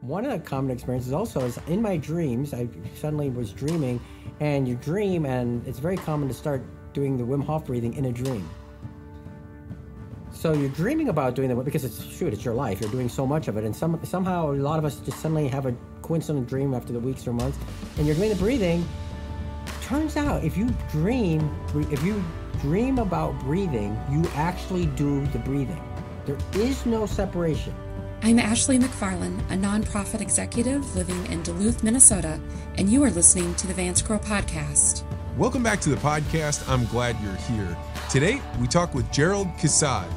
one of the common experiences also is in my dreams, I suddenly was dreaming, and you dream, and it's very common to start doing the Wim Hof breathing in a dream. So you're dreaming about doing that because it's shoot, it's your life. You're doing so much of it, and some somehow a lot of us just suddenly have a coincident dream after the weeks or months, and you're doing the breathing. Turns out, if you dream, if you dream about breathing, you actually do the breathing. There is no separation. I'm Ashley McFarland, a nonprofit executive living in Duluth, Minnesota, and you are listening to the Vance Crowe Podcast. Welcome back to the podcast. I'm glad you're here. Today, we talk with Gerald Caussade.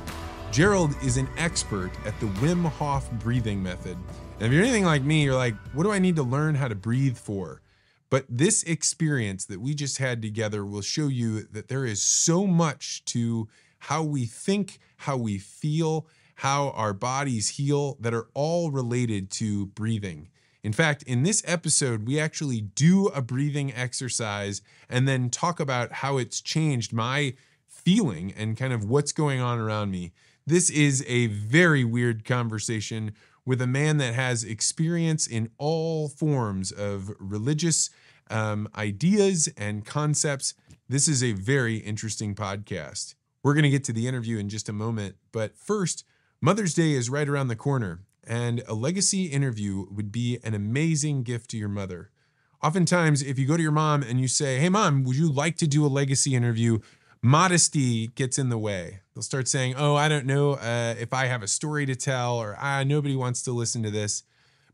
Gerald is an expert at the Wim Hof breathing method. And if you're anything like me, you're like, what do I need to learn how to breathe for? But this experience that we just had together will show you that there is so much to how we think, how we feel, how our bodies heal that are all related to breathing. In fact, in this episode, we actually do a breathing exercise and then talk about how it's changed my feeling and kind of what's going on around me. This is a very weird conversation with a man that has experience in all forms of religious um, ideas and concepts. This is a very interesting podcast. We're going to get to the interview in just a moment, but first, Mother's Day is right around the corner, and a legacy interview would be an amazing gift to your mother. Oftentimes, if you go to your mom and you say, Hey, mom, would you like to do a legacy interview? modesty gets in the way. They'll start saying, "Oh, I don't know uh, if I have a story to tell," or "Ah, nobody wants to listen to this."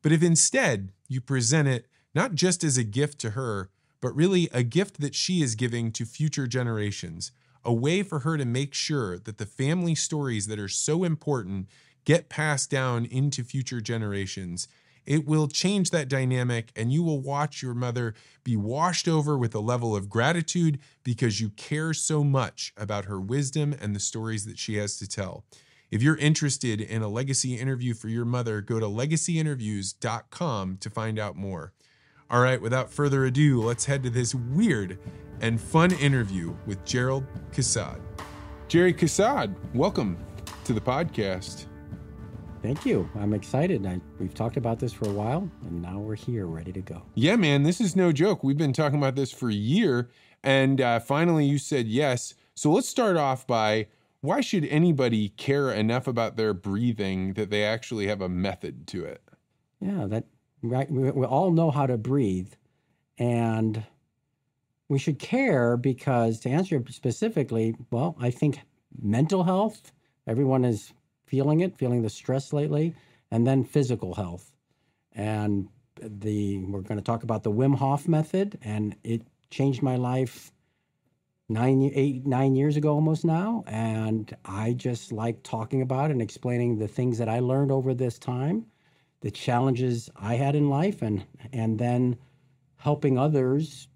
But if instead you present it not just as a gift to her, but really a gift that she is giving to future generations, a way for her to make sure that the family stories that are so important get passed down into future generations it will change that dynamic, and you will watch your mother be washed over with a level of gratitude because you care so much about her wisdom and the stories that she has to tell. If you're interested in a legacy interview for your mother, go to legacyinterviews.com to find out more. All right, without further ado, let's head to this weird and fun interview with Gerald Caussade. Gerry Caussade, welcome to the podcast. Thank you. I'm excited. I, we've talked about this for a while, and now we're here, ready to go. Yeah, man, this is no joke. We've been talking about this for a year, and uh, finally you said yes. So let's start off by why should anybody care enough about their breathing that they actually have a method to it? Yeah, that right. We, we all know how to breathe, and we should care because to answer specifically, well, I think mental health. Everyone is feeling it, feeling the stress lately, and then physical health. And the we're going to talk about the Wim Hof method, and it changed my life nine, eight, nine years ago almost now. And I just like talking about and explaining the things that I learned over this time, the challenges I had in life, and and then helping others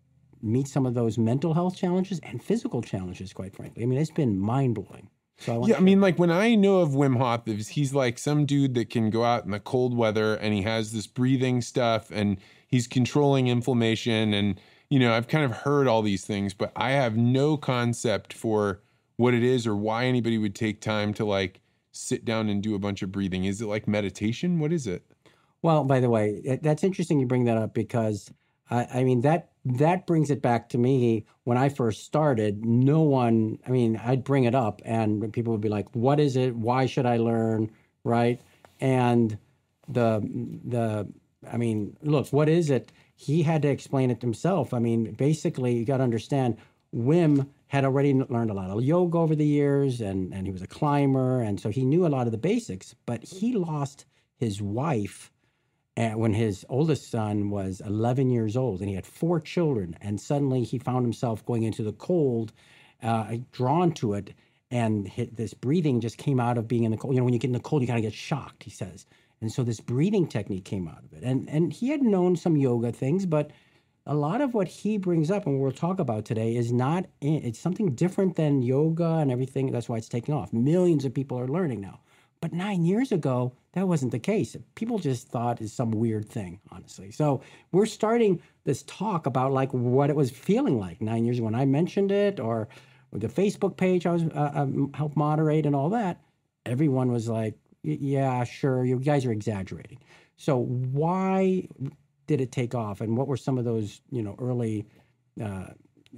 meet some of those mental health challenges and physical challenges. Quite frankly, I mean, it's been mind blowing. So I yeah, I mean, like when I know of Wim Hof, he's like some dude that can go out in the cold weather and he has this breathing stuff and he's controlling inflammation. And, you know, I've kind of heard all these things, but I have no concept for what it is or why anybody would take time to like sit down and do a bunch of breathing. Is it like meditation? What is it? Well, by the way, that's interesting you bring that up because I, I mean, that that brings it back to me when I first started. No one, I mean, I'd bring it up and people would be like, "What is it? Why should I learn?" Right? And the the, I mean, look, what is it? He had to explain it himself. I mean, basically, you got to understand. Wim had already learned a lot of yoga over the years, and and he was a climber, and so he knew a lot of the basics. But he lost his wife and when his oldest son was 11 years old and he had four children and suddenly he found himself going into the cold uh, drawn to it and hit, this breathing just came out of being in the cold. You know when you get in the cold you kind of get shocked he says. And so this breathing technique came out of it. And and he had known some yoga things but a lot of what he brings up and we'll talk about today is not it's something different than yoga and everything. That's why it's taking off. Millions of people are learning now but nine years ago, that wasn't the case. People just thought it's some weird thing, honestly. So we're starting this talk about like what it was feeling like nine years when I mentioned it, or the Facebook page I was uh, um, helped moderate and all that. Everyone was like, "Yeah, sure, you guys are exaggerating." So why did it take off, and what were some of those you know early uh,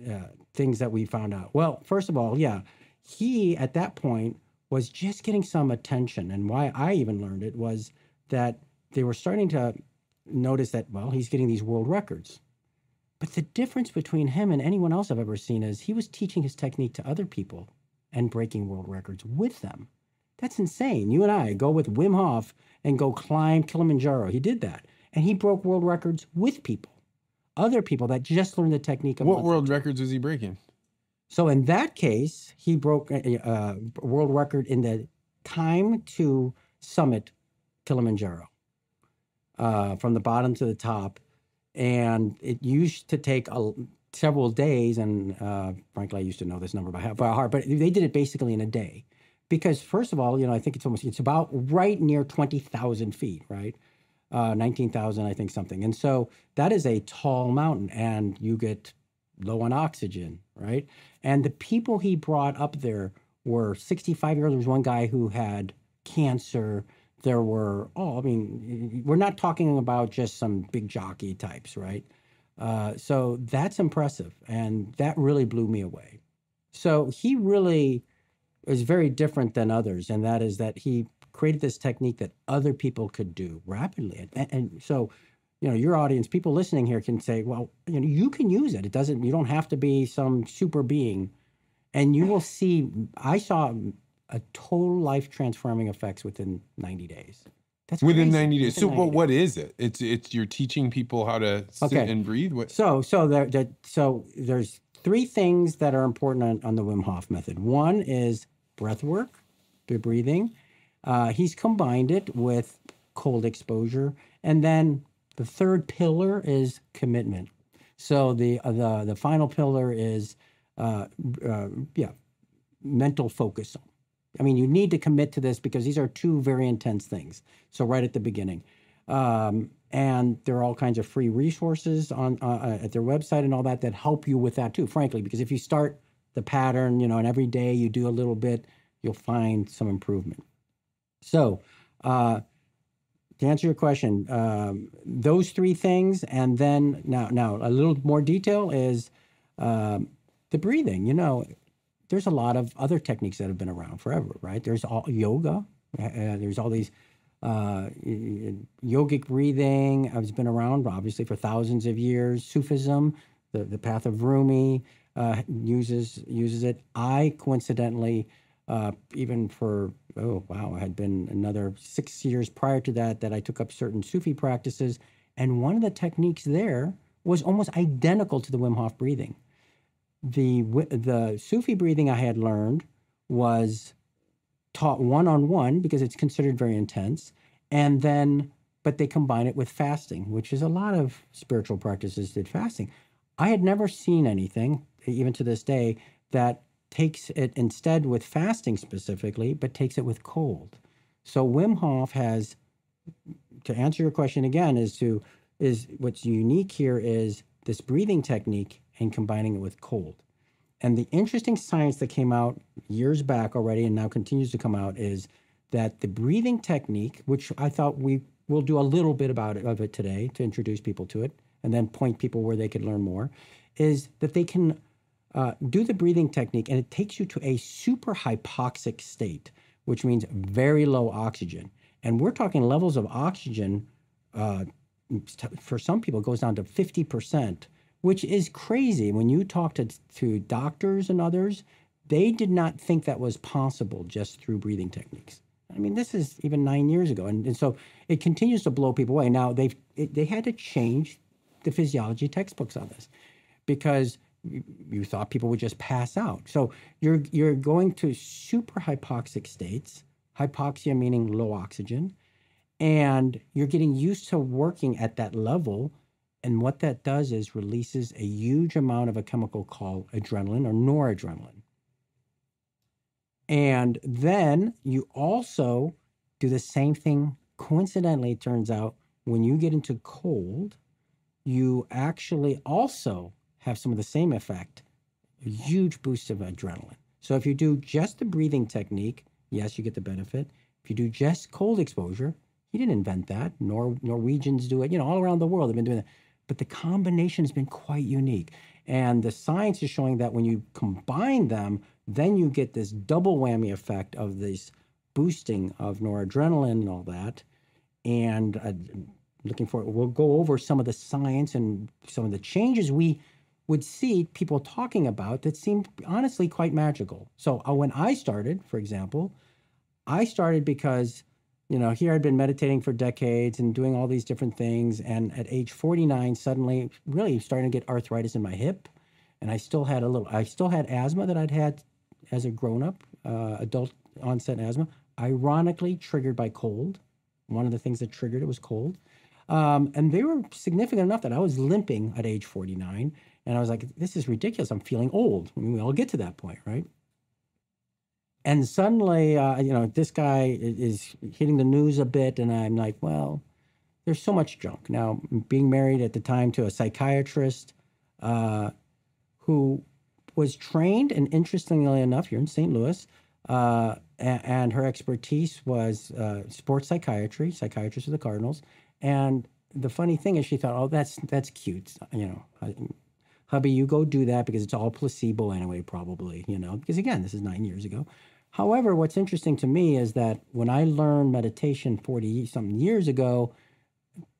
uh, things that we found out? Well, first of all, yeah, he at that point was just getting some attention, and why I even learned it was that they were starting to notice that well, he's getting these world records. But the difference between him and anyone else I've ever seen is he was teaching his technique to other people and breaking world records with them. That's insane. You and I go with Wim Hof and go climb Kilimanjaro. He did that. And he broke world records with people, other people that just learned the technique. Of what world records was he breaking? So in that case, he broke a, a world record in the time to summit Kilimanjaro uh, from the bottom to the top. And it used to take a, several days. And uh, frankly, I used to know this number by, by heart, but they did it basically in a day because first of all, you know, I think it's almost it's about right near twenty thousand feet, right? Uh, Nineteen thousand, I think something, and so that is a tall mountain, and you get low on oxygen, right? And the people he brought up there were sixty-five years. old. There was one guy who had cancer. There were oh, I mean, we're not talking about just some big jockey types, right? Uh, so that's impressive, and that really blew me away. So he really is very different than others, and that is that he created this technique that other people could do rapidly. And, and, so, you know, your audience, people listening here can say, well, you know, you can use it. It doesn't, you don't have to be some super being. And you will see, I saw a total life transforming effects within 90 days. That's within crazy. 90 days. Within so 90 what, days. what is it? It's it's you're teaching people how to sit okay. and breathe. What? So so there, there so there's three things that are important on, on the Wim Hof method. One is breath work, the breathing. Uh, he's combined it with cold exposure, and then the third pillar is commitment. So the uh, the the final pillar is uh, uh, yeah mental focus. I mean, you need to commit to this because these are two very intense things. So right at the beginning, um, and there are all kinds of free resources on uh, uh, at their website and all that that help you with that too. Frankly, because if you start the pattern, you know, and every day you do a little bit, you'll find some improvement. So, uh, to answer your question, um, those three things, and then now, now a little more detail is um, the breathing. You know, there's a lot of other techniques that have been around forever, right? There's all yoga. Uh, there's all these uh, yogic breathing has been around obviously for thousands of years. Sufism, the, the path of Rumi, uh, uses uses it. I coincidentally, uh, even for oh wow, I had been another six years prior to that that I took up certain Sufi practices, and one of the techniques there was almost identical to the Wim Hof breathing. The the Sufi breathing I had learned was taught one on one because it's considered very intense, and then but they combine it with fasting, which is a lot of spiritual practices did fasting. I had never seen anything even to this day, that takes it instead with fasting specifically, but takes it with cold. So Wim Hof has, to answer your question again, is to is what's unique here is this breathing technique and combining it with cold. And the interesting science that came out years back already and now continues to come out is that the breathing technique, which I thought we will do a little bit about it, of it today to introduce people to it and then point people where they could learn more, is that they can uh, do the breathing technique, and it takes you to a super hypoxic state, which means very low oxygen. And we're talking levels of oxygen uh, for some people goes down to 50%, which is crazy. When you talk to, to doctors and others, they did not think that was possible just through breathing techniques. I mean, this is even nine years ago, and, and so it continues to blow people away. Now they've it, they had to change the physiology textbooks on this because you thought people would just pass out. So you're you're going to super hypoxic states, hypoxia meaning low oxygen, and you're getting used to working at that level. And what that does is releases a huge amount of a chemical called adrenaline or noradrenaline. And then you also do the same thing. Coincidentally, it turns out when you get into cold, you actually also have some of the same effect, a huge boost of adrenaline. So if you do just the breathing technique, yes, you get the benefit. If you do just cold exposure, He didn't invent that. Nor Norwegians do it. You know, all around the world they've been doing that. But the combination has been quite unique. And the science is showing that when you combine them, then you get this double whammy effect of this boosting of noradrenaline and all that. And uh, looking forward, we'll go over some of the science and some of the changes we would see people talking about that seemed honestly quite magical. So uh, when I started, for example, I started because you know here I'd been meditating for decades and doing all these different things, and at age 49, suddenly really starting to get arthritis in my hip, and I still had a little, I still had asthma that I'd had as a grown up, uh, adult onset asthma, ironically triggered by cold. One of the things that triggered it was cold. Um, and they were significant enough that I was limping at age 49. And I was like, this is ridiculous. I'm feeling old. I mean, we all get to that point, right? And suddenly, uh, you know, this guy is hitting the news a bit. And I'm like, well, there's so much junk. Now, being married at the time to a psychiatrist uh, who was trained, and interestingly enough, here in St. Louis, uh, and, her expertise was uh, sports psychiatry, psychiatrist of the Cardinals. And the funny thing is, she thought, "Oh, that's that's cute," you know. Hubby, you go do that because it's all placebo anyway, probably, you know, because again, this is nine years ago. However, what's interesting to me is that when I learned meditation 40 something years ago,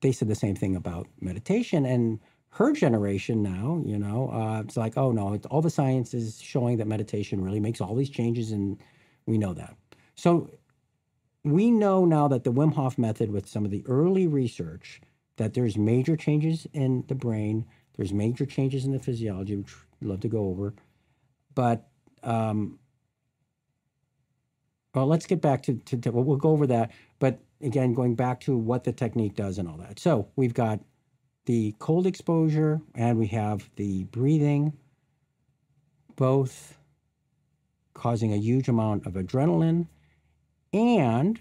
they said the same thing about meditation. And her generation now, you know, uh, it's like, oh no, all the science is showing that meditation really makes all these changes, and we know that. So we know now that the Wim Hof method, with some of the early research, that there's major changes in the brain, there's major changes in the physiology, which I'd love to go over. But um, well, let's get back to, to, to well, we'll go over that. But again, going back to what the technique does and all that. So we've got the cold exposure and we have the breathing, both causing a huge amount of adrenaline. And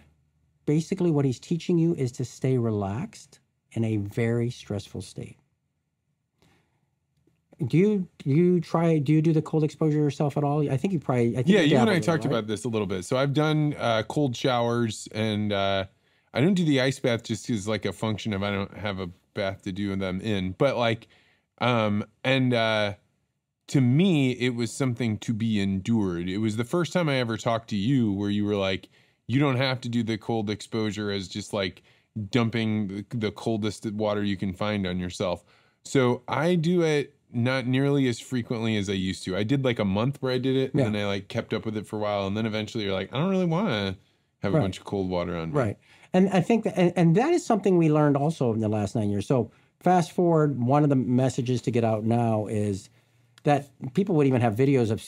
basically, what he's teaching you is to stay relaxed in a very stressful state. Do you do you try do you do the cold exposure yourself at all? I think you probably. I think yeah, you, and I talked right? about this a little bit. So I've done uh, cold showers, and uh, I don't do the ice bath just as like a function of I don't have a bath to do them in. But like, um, and uh, to me, it was something to be endured. It was the first time I ever talked to you where you were like, you don't have to do the cold exposure as just like dumping the coldest water you can find on yourself. So I do it not nearly as frequently as I used to. I did like a month where I did it, and yeah. then I like kept up with it for a while, and then eventually you're like, I don't really want to have right. a bunch of cold water on me. Right. And I think that, and, and that is something we learned also in the last nine years. So fast forward, one of the messages to get out now is that people would even have videos of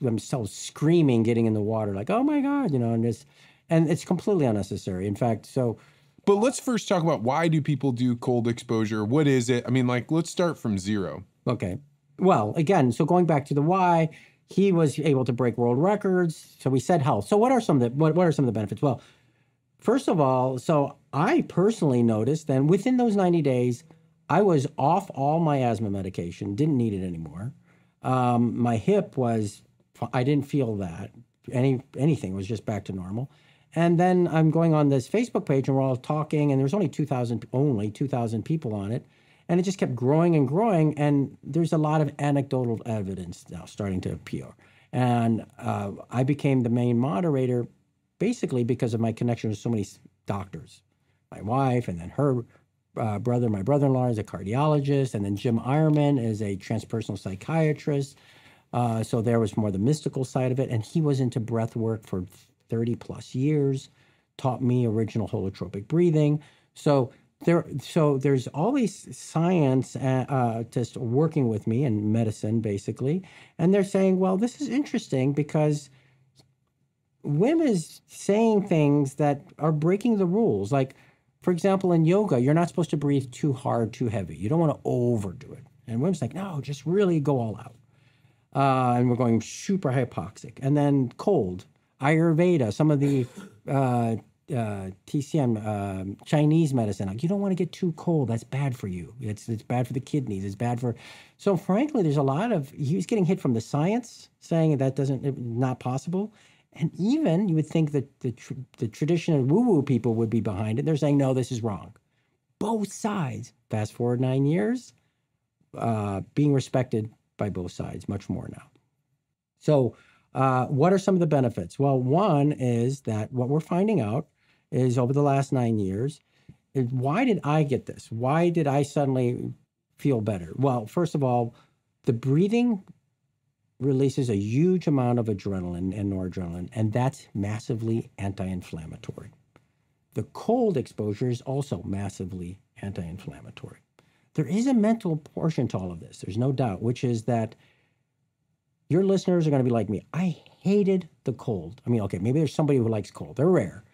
themselves screaming, getting in the water, like, oh my God, you know, and it's, and it's completely unnecessary. In fact, so. But let's first talk about why do people do cold exposure? What is it? I mean, like, let's start from zero. Okay. Well, again, so going back to the why, he was able to break world records. So we said health. So what are some of the what, what are some of the benefits? Well, First of all, so I personally noticed then within those 90 days, I was off all my asthma medication, didn't need it anymore. Um, my hip was, I didn't feel that any anything was just back to normal. And then I'm going on this Facebook page and we're all talking, and there's only 2,000, only 2,000 people on it. And it just kept growing and growing. And there's a lot of anecdotal evidence now starting to appear. And uh, I became the main moderator basically because of my connection with so many doctors. My wife, and then her uh, brother, my brother in law, is a cardiologist, and then Jim Ironman is a transpersonal psychiatrist. Uh, so there was more the mystical side of it. And he was into breath work for 30 plus years, taught me original holotropic breathing. So there, so there's always science uh, uh, just working with me and medicine, basically. And they're saying, well, this is interesting because Wim is saying things that are breaking the rules. Like, for example, in yoga, you're not supposed to breathe too hard, too heavy. You don't want to overdo it. And Wim's like, no, just really go all out. Uh, and we're going super hypoxic. And then cold, Ayurveda, some of the uh, uh, TCM, um, Chinese medicine. Like, you don't want to get too cold. That's bad for you. It's it's bad for the kidneys. It's bad for. So frankly, there's a lot of he's getting hit from the science saying that doesn't not possible, And even you would think that the, tr- the traditional woo woo people would be behind it. They're saying, no, this is wrong. Both sides. Fast forward nine years, uh, being respected by both sides much more now. So, uh, what are some of the benefits? Well, one is that what we're finding out is over the last nine years, is why did I get this? Why did I suddenly feel better? Well, first of all, the breathing releases a huge amount of adrenaline and noradrenaline, and that's massively anti inflammatory. The cold exposure is also massively anti inflammatory. There is a mental portion to all of this, there's no doubt, which is that your listeners are going to be like me. I hated the cold. I mean, okay, maybe there's somebody who likes cold, they're rare.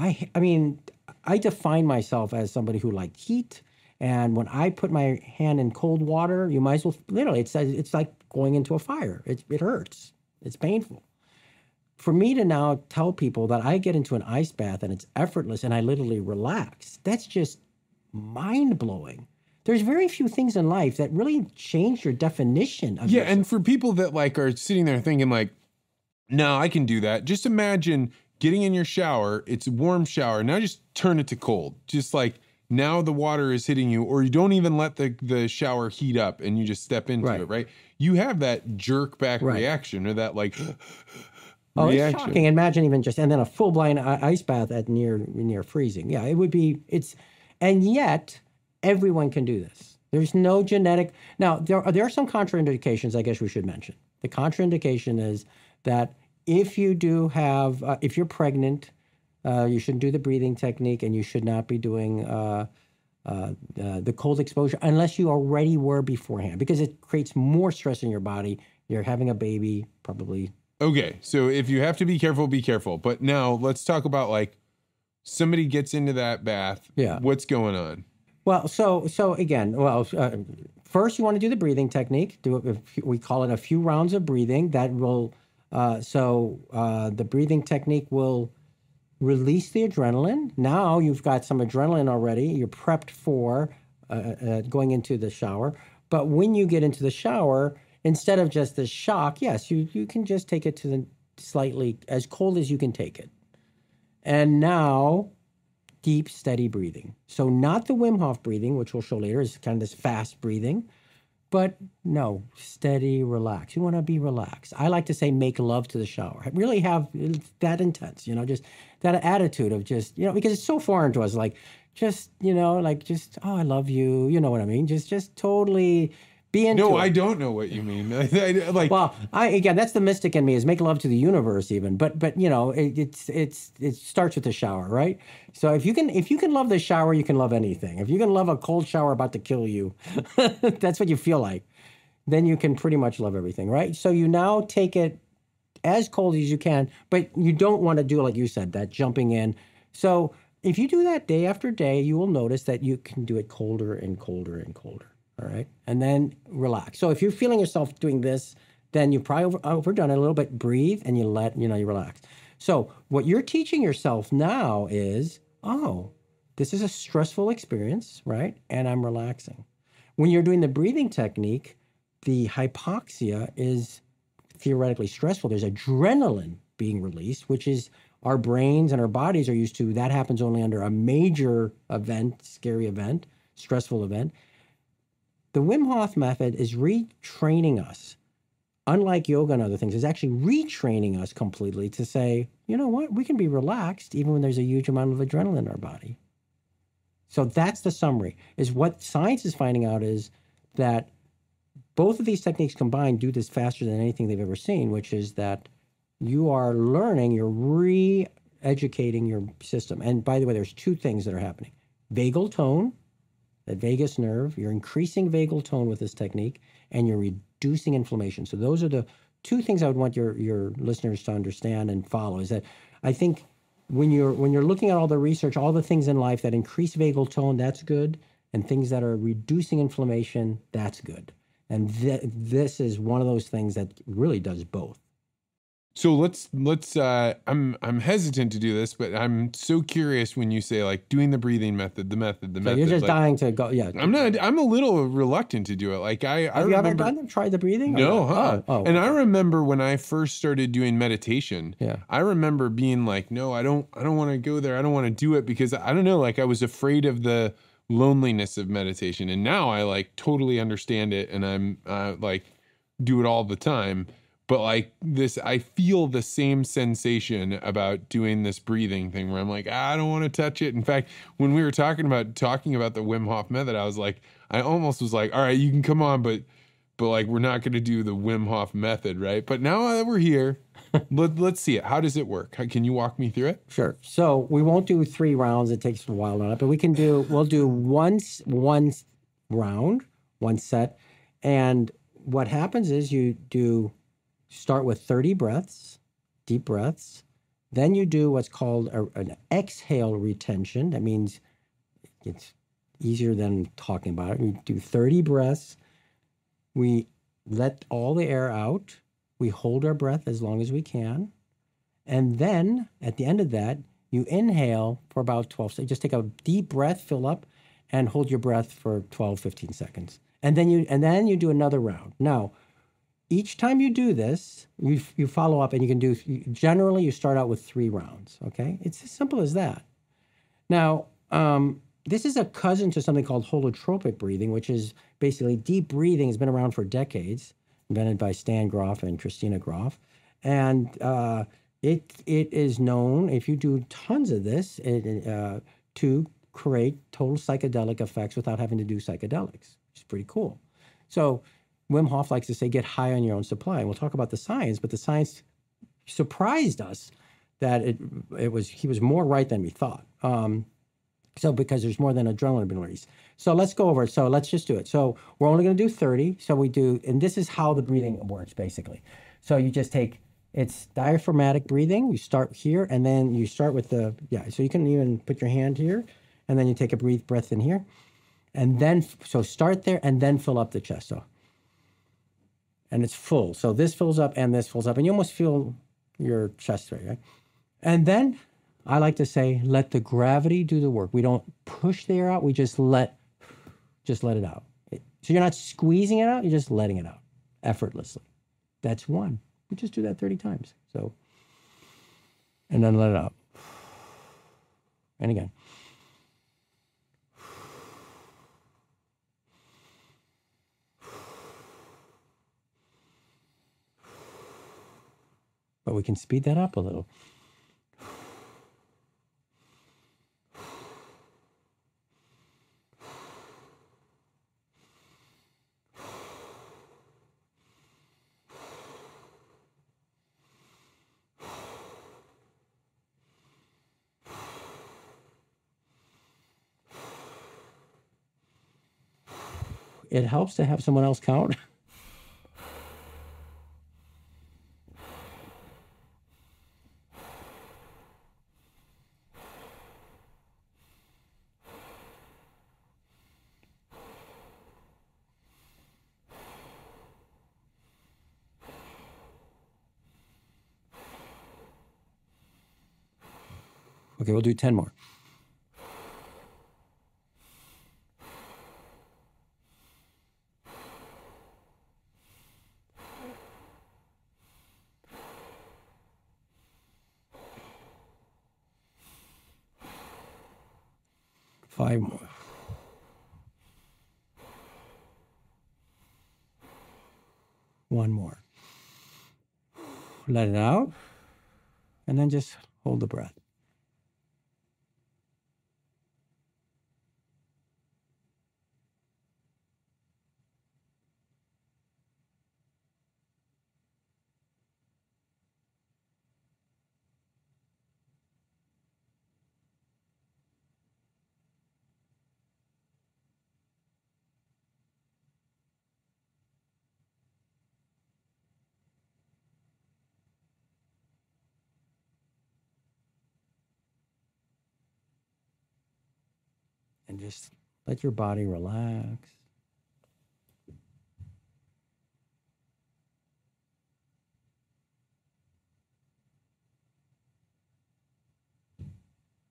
I, I mean, I define myself as somebody who liked heat. And when I put my hand in cold water, you might as well literally, it's, it's like going into a fire. It, it hurts, it's painful. For me to now tell people that I get into an ice bath and it's effortless and I literally relax, that's just mind blowing. There's very few things in life that really change your definition of Yeah, yourself. and for people that like are sitting there thinking like, no, I can do that. Just imagine getting in your shower. It's a warm shower. Now just turn it to cold. Just like now the water is hitting you, or you don't even let the the shower heat up and you just step into Right. it. Right? You have that jerk back Right. reaction or that like. Oh, it's shocking. Imagine even just and then a full blown ice bath at near near freezing. Yeah, it would be. It's and yet everyone can do this. There's no genetic. Now there are there are some contraindications. I guess we should mention. The contraindication is that if you do have uh, if you're pregnant, uh, you shouldn't do the breathing technique, and you should not be doing. Uh, uh, uh, the cold exposure, unless you already were beforehand, because it creates more stress in your body. You're having a baby, probably Okay, so if you have to be careful, be careful. But now let's talk about like somebody gets into that bath. Yeah. What's going on? Well, so so again, well, uh, first you want to do the breathing technique. Do it. a few- We call it a few rounds of breathing. That will. Uh, so uh, the breathing technique will release the adrenaline. Now you've got some adrenaline already. You're prepped for uh, uh, going into the shower. But when you get into the shower, instead of just the shock, yes, you you can just take it to the slightly as cold as you can take it. And now deep, steady breathing. So not the Wim Hof breathing, which we'll show later, is kind of this fast breathing, but no, steady, relax. You want to be relaxed. I like to say make love to the shower. Really have uh, that intense, you know, just that attitude of just, you know, because it's so foreign to us, like just, you know, like just, oh, I love you. You know what I mean? Just, just totally be into No, it. I don't know what you mean. Like Well, I again, that's the mystic in me is make love to the universe, even. But but you know, it, it's it's it starts with the shower, right? So if you can if you can love the shower, you can love anything. If you can love a cold shower about to kill you, that's what you feel like. Then you can pretty much love everything, right? So you now take it as cold as you can, but you don't want to do like you said that jumping in. So if you do that day after day, you will notice that you can do it colder and colder and colder. All right, and then relax. So if you're feeling yourself doing this, then you probably over, overdone it a little bit. Breathe and you let you know you relax. So what you're teaching yourself now is, oh, this is a stressful experience, right? And I'm relaxing. When you're doing the breathing technique, the hypoxia is theoretically stressful. There's adrenaline being released, which is our brains and our bodies are used to. That happens only under a major event, scary event, stressful event. The Wim Hof method is retraining us, unlike yoga and other things, is actually retraining us completely to say, you know what, we can be relaxed even when there's a huge amount of adrenaline in our body. So that's the summary. Is what science is finding out is that both of these techniques combined do this faster than anything they've ever seen, which is that you are learning, you're re educating your system. And by the way, there's two things that are happening vagal tone, that vagus nerve, you're increasing vagal tone with this technique, and you're reducing inflammation. So those are the two things I would want your, your listeners to understand and follow is that I think when you're when you're looking at all the research, all the things in life that increase vagal tone, that's good, and things that are reducing inflammation, that's good. And th- this is one of those things that really does both. So let's let's uh I'm I'm hesitant to do this, but I'm so curious when you say like doing the breathing method, the method, the So method. you're just like, dying to go. Yeah. I'm not I'm a little reluctant to do it. Like I I Have you ever done? Tried the breathing? No, huh? Oh, oh, and I remember when I first started doing meditation, Yeah. I remember being like, no, I don't I don't want to go there. I don't want to do it because I don't know, like I was afraid of the loneliness of meditation. And now I like totally understand it and I'm uh, like do it all the time. But like this, I feel the same sensation about doing this breathing thing where I'm like, "Ah, I don't want to touch it. In fact, when we were talking about talking about the Wim Hof method, I was like, I almost was like, all right, you can come on, but but like we're not going to do the Wim Hof method, right? But now that we're here, let, let's see it. How does it work? How, can you walk me through it? Sure. So we won't do three rounds. It takes a while on it, but we can do. We'll do one s- one round, one set, and what happens is you do start with thirty breaths, deep breaths. Then you do what's called a, an exhale retention. That means it's easier than talking about it. We do thirty breaths. We let all the air out. We hold our breath as long as we can. And then at the end of that, you inhale for about 12 seconds. Just take a deep breath, fill up, and hold your breath for 12, 15 seconds. And then you and then you do another round. Now, each time you do this, you you follow up and you can do generally you start out with three rounds. Okay? It's as simple as that. Now, um, this is a cousin to something called holotropic breathing, which is basically deep breathing has been around for decades, invented by Stan Grof and Christina Grof. And uh, it it is known, if you do tons of this, it, uh, to create total psychedelic effects without having to do psychedelics. It's pretty cool. So Wim Hof likes to say, get high on your own supply. And we'll talk about the science, but the science surprised us that it it was he was more right than we thought. Um, so because there's more than adrenaline being released. So let's go over it. So let's just do it. So we're only going to do 30. So we do, and this is how the breathing works basically. So you just take it's diaphragmatic breathing. You start here, and then you start with the yeah. So you can even put your hand here, and then you take a breathe breath in here, and then so start there, and then fill up the chest. So and it's full. So this fills up, and this fills up, and you almost feel your chest right, right? And then I like to say, let the gravity do the work. We don't push the air out. We just let, just let it out. So you're not squeezing it out. You're just letting it out effortlessly. That's one. We just do that 30 times. So, and then let it out. And again. But we can speed that up a little. It helps to have someone else count. Okay, we'll do 10 more. Five more. One more. Let it out. And then just hold the breath. Just let your body relax.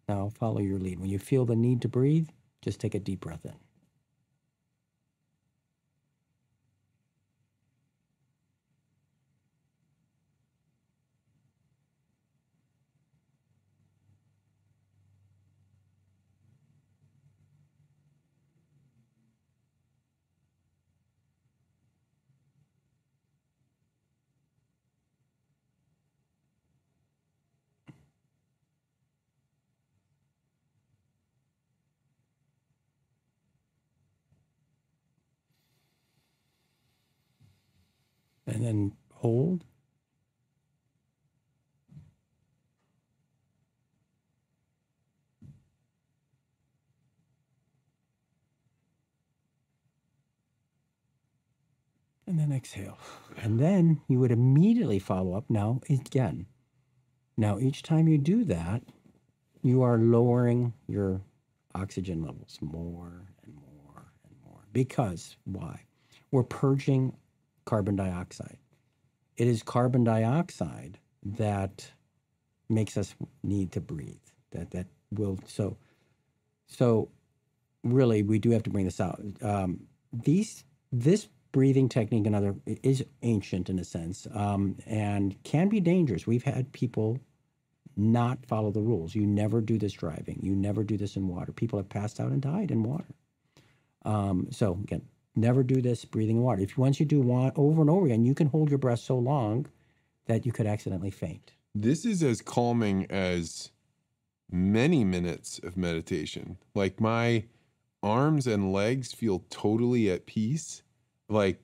Now follow your lead. When you feel the need to breathe, just take a deep breath in. Then hold. And then exhale. And then you would immediately follow up now again. Now, each time you do that, you are lowering your oxygen levels more and more and more. Because why? We're purging carbon dioxide. It is carbon dioxide that makes us need to breathe. That that will so so really we do have to bring this out. Um, these this breathing technique and other is ancient in a sense um, and can be dangerous. We've had people not follow the rules. You never do this driving. You never do this in water. People have passed out and died in water. Um, so again, Never do this breathing water. If once you do one over and over again, you can hold your breath so long that you could accidentally faint. This is as calming as many minutes of meditation. Like my arms and legs feel totally at peace, like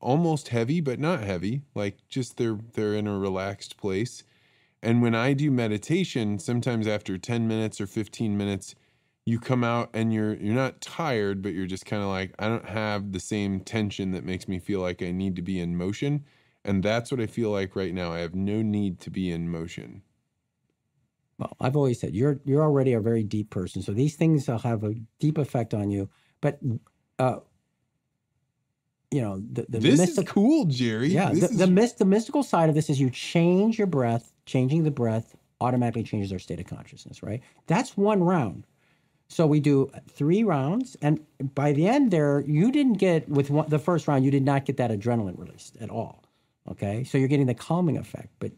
almost heavy but not heavy, like just they're they're in a relaxed place. And when I do meditation, sometimes after 10 minutes or 15 minutes, you come out and you're you're not tired but you're just kind of like I don't have the same tension that makes me feel like I need to be in motion. And that's what I feel like right now. I have no need to be in motion. Well I've always said you're you're already a very deep person so these things will have a deep effect on you. But uh you know the, the this mystic, is cool jerry. Yeah this the, is... the, the mystical side of this is you change your breath changing the breath automatically changes our state of consciousness right? That's one round so we do three rounds, and by the end there, you didn't get with one, the first round, you did not get that adrenaline release at all. Okay, so you're getting the calming effect, but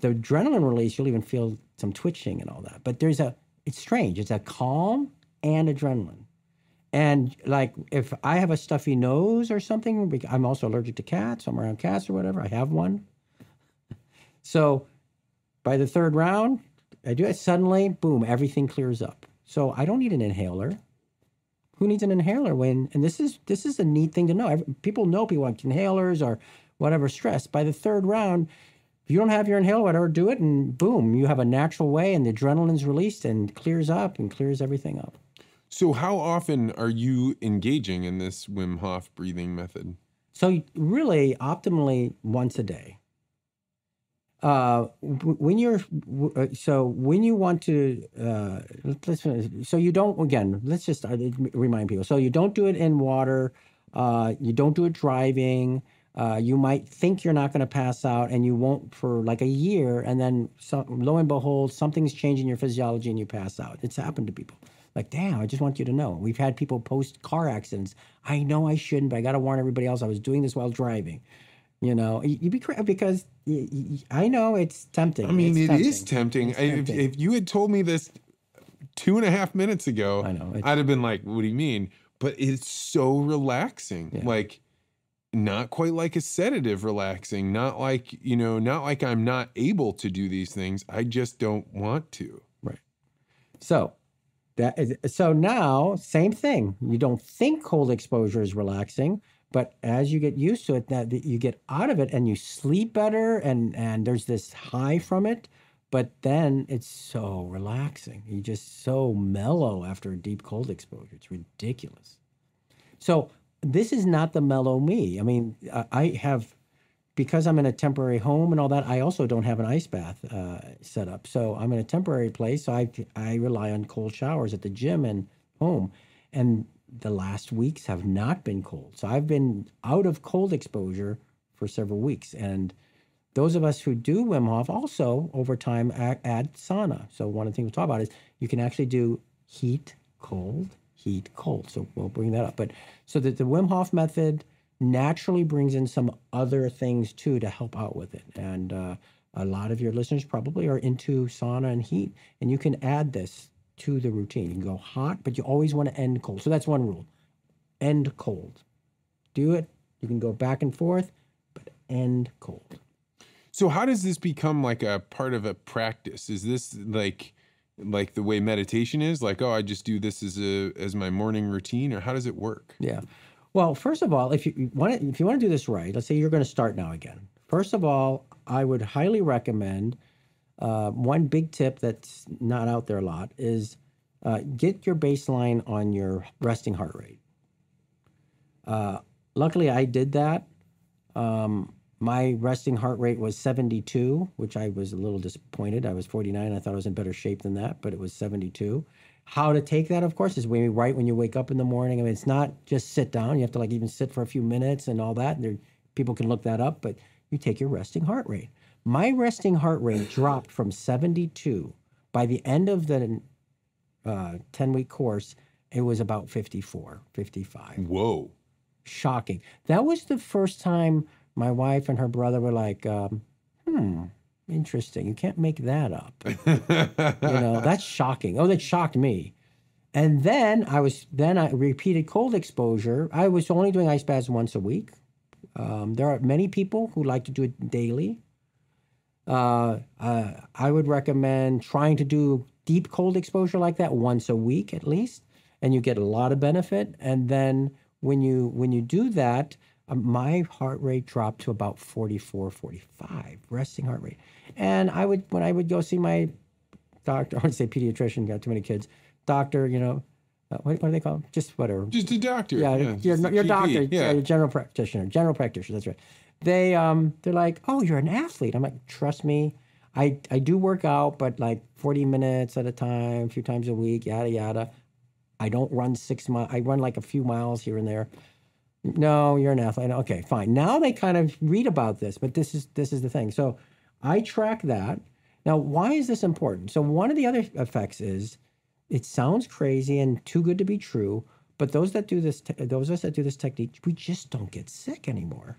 the adrenaline release, you'll even feel some twitching and all that. But there's a, it's strange. It's a calm and adrenaline. And like if I have a stuffy nose or something, I'm also allergic to cats. I'm around cats or whatever. I have one. so by the third round, I do it suddenly, boom, everything clears up. So I don't need an inhaler. Who needs an inhaler when? And this is this is a neat thing to know. People know people want inhalers or whatever stress. By the third round, if you don't have your inhaler, whatever, do it, and boom, you have a natural way, and the adrenaline's released and clears up and clears everything up. So, how often are you engaging in this Wim Hof breathing method? So, really, optimally once a day. Uh, when you're uh, so when you want to uh, let's so you don't again let's just uh, remind people. So you don't do it in water uh, you don't do it driving uh, you might think you're not going to pass out and you won't for like a year and then lo and behold something's changing your physiology and you pass out. It's happened to people. Like damn i just want you to know. We've had people post car accidents. I know i shouldn't but i got to warn everybody else i was doing this while driving you know, you'd be crazy because I know it's tempting. I mean, it's it tempting. is tempting. tempting. If, if, you had told me this two and a half minutes ago, I know I'd have been like, "What do you mean?" But it's so relaxing, yeah. like not quite like a sedative relaxing, not like you know, not like I'm not able to do these things. I just don't want to. Right. So that is so now same thing. You don't think cold exposure is relaxing but as you get used to it, that you get out of it and you sleep better, and and there's this high from it. But then it's so relaxing. You're just so mellow after a deep cold exposure. It's ridiculous. So this is not the mellow me. I mean, I have because I'm in a temporary home and all that. I also don't have an ice bath uh, set up, so I'm in a temporary place. So I I rely on cold showers at the gym and home, and the last weeks have not been cold. So I've been out of cold exposure for several weeks. And those of us who do Wim Hof also over time add, add sauna. So one of the things we'll talk about is you can actually do heat, cold, heat, cold. So we'll bring that up. But so that the Wim Hof method naturally brings in some other things too to help out with it. And uh, a lot of your listeners probably are into sauna and heat, and you can add this to the routine. You can go hot, but you always want to end cold. So that's one rule end cold. Do it. You can go back and forth, but end cold. So how does this become like a part of a practice? Is this like like the way meditation is? Like, oh, I just do this as a as my morning routine, or how does it work? Yeah. Well, first of all, if you want to, if you want to do this right, let's say you're going to start now again. First of all, I would highly recommend uh, one big tip that's not out there a lot is uh, get your baseline on your resting heart rate. Uh, luckily, I did that. Um, my resting heart rate was 72, which I was a little disappointed. I was 49. I thought I was in better shape than that, but it was 72. How to take that, of course, is maybe right when you wake up in the morning. I mean, it's not just sit down. You have to like even sit for a few minutes and all that. And there, people can look that up, but you take your resting heart rate. My resting heart rate dropped from 72 by the end of the uh, 10 week course. It was about 54, 55. Whoa. Shocking. That was the first time my wife and her brother were like, um, hmm, interesting. You can't make that up. you know, that's shocking. Oh, that shocked me. And then I was then I repeated cold exposure. I was only doing ice baths once a week. Um, there are many people who like to do it daily. Uh, uh, I would recommend trying to do deep cold exposure like that once a week at least, and you get a lot of benefit. And then when you when you do that, uh, my heart rate dropped to about 44, 45, resting heart rate. And I would when I would go see my doctor, I would say pediatrician, got too many kids, doctor, you know, uh, what, what do they call them? Just whatever. Just a doctor. Yeah, your, your doctor, yeah. your general practitioner, general practitioner. That's right. They um they're like, oh, you're an athlete. I'm like, trust me, I I do work out, but like 40 minutes at a time, a few times a week, yada yada. I don't run six miles. I run like a few miles here and there. No, you're an athlete. Okay, fine. Now they kind of read about this, but this is this is the thing. So I track that. Now, why is this important? So one of the other effects is it sounds crazy and too good to be true, but those that do this, those of us that do this technique, we just don't get sick anymore.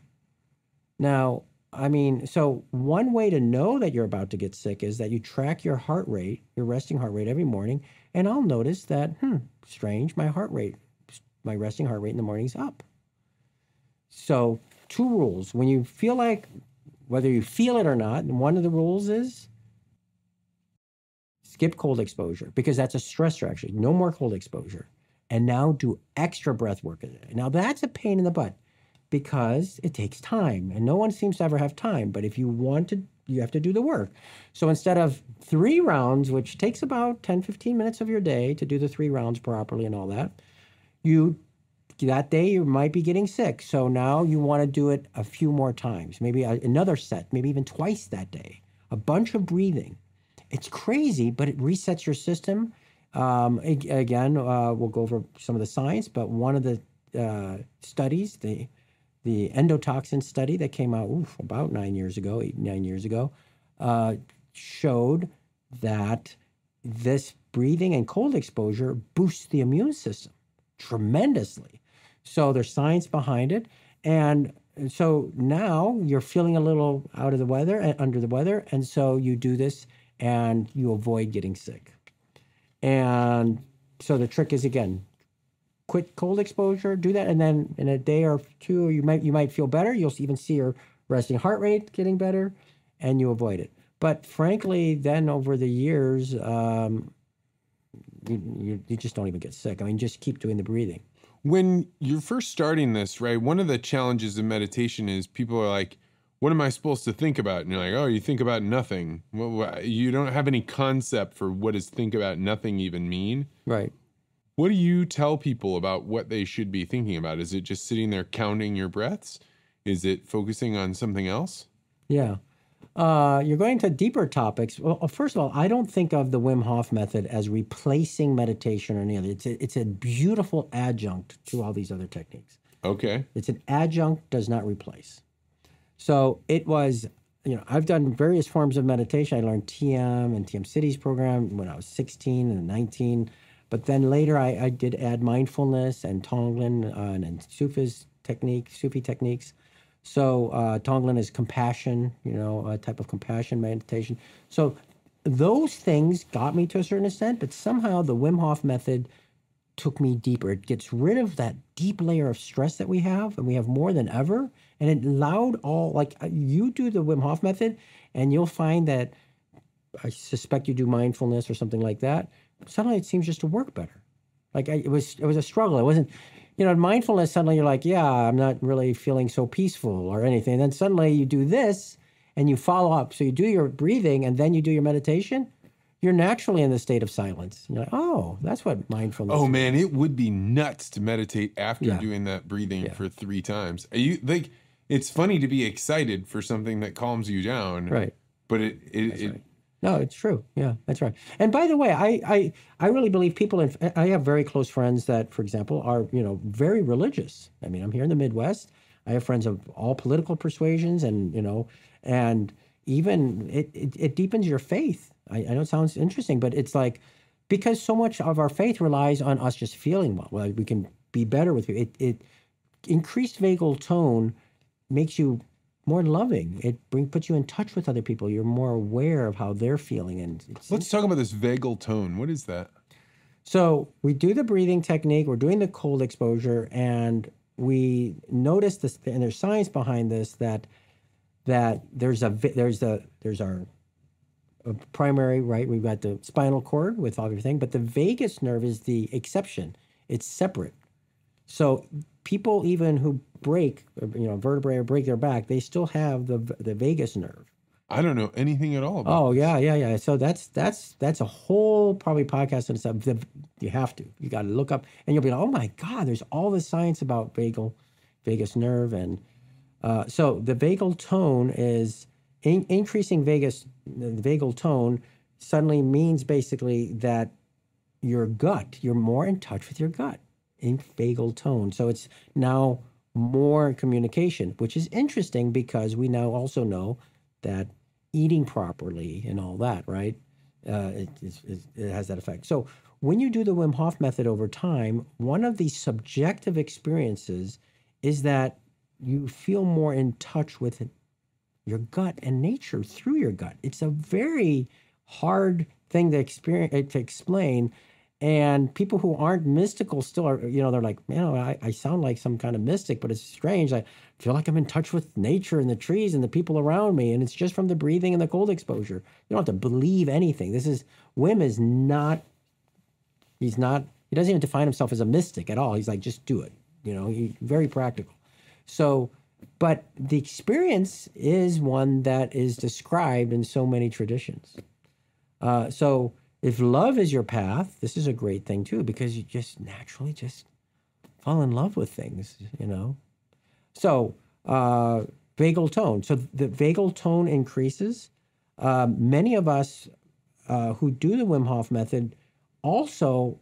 Now, I mean, so one way to know that you're about to get sick is that you track your heart rate, your resting heart rate every morning, and I'll notice that, hmm, strange, my heart rate, my resting heart rate in the morning is up. So, two rules. When you feel like, whether you feel it or not, one of the rules is skip cold exposure because that's a stressor, actually. No more cold exposure. And now do extra breath work. Now, that's a pain in the butt because it takes time and no one seems to ever have time. But if you want to, you have to do the work. So instead of three rounds, which takes about 10, 15 minutes of your day to do the three rounds properly and all that, you that day you might be getting sick. So now you want to do it a few more times, maybe another set, maybe even twice that day. A bunch of breathing. It's crazy, but it resets your system. Um, again, uh, we'll go over some of the science, but one of the uh, studies, the the endotoxin study that came out oof, about nine years ago, eight nine years ago, uh, showed that this breathing and cold exposure boosts the immune system tremendously. So there's science behind it. And so now you're feeling a little out of the weather, uh, under the weather. And so you do this and you avoid getting sick. And so the trick is again, quit cold exposure, do that. And then in a day or two, you might, you might feel better. You'll even see your resting heart rate getting better and you avoid it. But frankly, then over the years, um, you, you, you just don't even get sick. I mean, just keep doing the breathing when you're first starting this, right? One of the challenges of meditation is people are like, "What am I supposed to think about?" And you're like, "Oh, you think about nothing. Well, you don't have any concept for what does think about nothing even mean." Right. What do you tell people about what they should be thinking about? Is it just sitting there counting your breaths? Is it focusing on something else? Yeah. Uh, you're going to deeper topics. Well, uh, first of all, I don't think of the Wim Hof method as replacing meditation or any other. It's a, it's a beautiful adjunct to all these other techniques. Okay. It's an adjunct, does not replace. So it was you know, I've done various forms of meditation. I learned TM and TM Sidhis program when I was 16 and 19. But then later I, I did add mindfulness and Tonglen uh, and, and Sufis technique, Sufi techniques. So uh, Tonglen is compassion, you know, a type of compassion meditation. So those things got me to a certain extent, but somehow the Wim Hof method took me deeper. It gets rid of that deep layer of stress that we have, and we have more than ever. And it allowed all, like uh, you do the Wim Hof method, and you'll find that I suspect you do mindfulness or something like that. Suddenly it seems just to work better. Like I, it was, it was a struggle. It wasn't, you know, mindfulness. Suddenly you're like, yeah, I'm not really feeling so peaceful or anything. And then suddenly you do this, and you follow up. So you do your breathing, and then you do your meditation you're naturally in the state of silence. You're like, oh, that's what mindfulness. Oh is. man, it would be nuts to meditate after Yeah. doing that breathing Yeah. for three times. Are you like, it's funny to be excited for something that calms you down, right. But it, it, it right. No, it's true. Yeah, that's right. And by the way, I, I, I really believe people. In, I have very close friends that, for example, are you know very religious. I mean, I'm here in the Midwest. I have friends of all political persuasions, and you know, and even it, it, it deepens your faith. I, I know it sounds interesting, but it's like because so much of our faith relies on us just feeling well. Well, we can be better with you. It, it increased vagal tone makes you more loving. It bring puts you in touch with other people. You're more aware of how they're feeling, and it's, let's talk about this vagal tone. What is that? so we do the breathing technique. We're doing the cold exposure, and we notice this. And there's science behind this that that there's a there's a there's our primary right. We've got the spinal cord with all everything, but the vagus nerve is the exception. It's separate. So people even who break, you know, vertebrae or break their back, they still have the the vagus nerve. I don't know anything at all about. Oh yeah, yeah, yeah. So that's that's that's a whole probably podcast and stuff. You have to. You got to look up, and you'll be like, oh my god, there's all this science about vagal, vagus nerve, and uh, so the vagal tone is in, increasing vagus. The vagal tone suddenly means basically that your gut, you're more in touch with your gut in tone. So it's now more communication, which is interesting because we now also know that eating properly and all that, right? Uh, it, is- it has that effect. So when you do the Wim Hof method over time, one of the subjective experiences is that you feel more in touch with your gut and nature through your gut. It's a very hard thing to experience to explain. And people who aren't mystical still are, you know, they're like, you know, I, I sound like some kind of mystic, but it's strange. I feel like I'm in touch with nature and the trees and the people around me. And it's just from the breathing and the cold exposure. You don't have to believe anything. This is, Wim is not, he's not, he doesn't even define himself as a mystic at all. He's like, just do it. You know, he, very practical. So, but the experience is one that is described in so many traditions. Uh, so, if love is your path, this is a great thing too, because you just naturally just fall in love with things, you know. So, uh, vagal tone. So the vagal tone increases. Um, many of us uh, who do the Wim Hof method also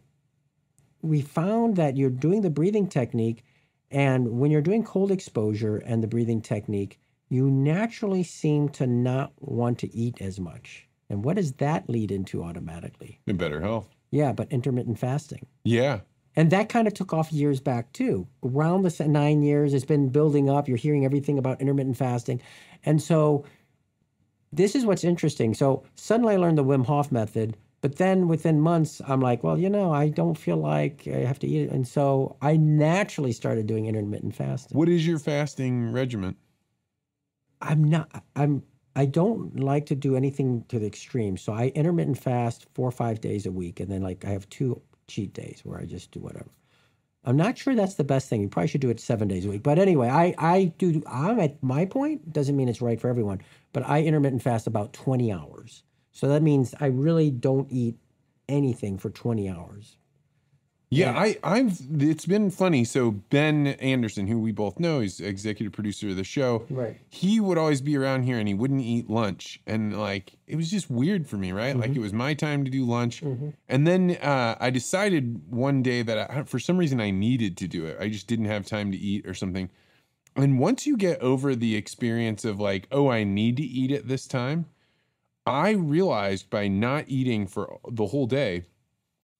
we found that you're doing the breathing technique, and when you're doing cold exposure and the breathing technique, you naturally seem to not want to eat as much. And what does that lead into automatically? In better health. Yeah, but intermittent fasting. Yeah. And that kind of took off years back too. Around the nine years, it's been building up. You're hearing everything about intermittent fasting. And so this is what's interesting. So suddenly I learned the Wim Hof method, but then within months, I'm like, well, you know, I don't feel like I have to eat it. And so I naturally started doing intermittent fasting. What is your fasting regimen? I'm not, I'm, I don't like to do anything to the extreme. So I intermittent fast four or five days a week. And then like I have two cheat days where I just do whatever. I'm not sure that's the best thing. You probably should do it seven days a week. But anyway, I, I do, I'm at my point, doesn't mean it's right for everyone, but I intermittent fast about 20 hours. So that means I really don't eat anything for 20 hours. Yeah, I, I've. It's been funny. So Ben Anderson, who we both know, he's executive producer of the show. Right. He would always be around here, and he wouldn't eat lunch, and like it was just weird for me, right? Like it was my time to do lunch, and then uh, I decided one day that I, for some reason I needed to do it. I just didn't have time to eat or something, And once you get over the experience of like, oh, I need to eat at this time, I realized by not eating for the whole day,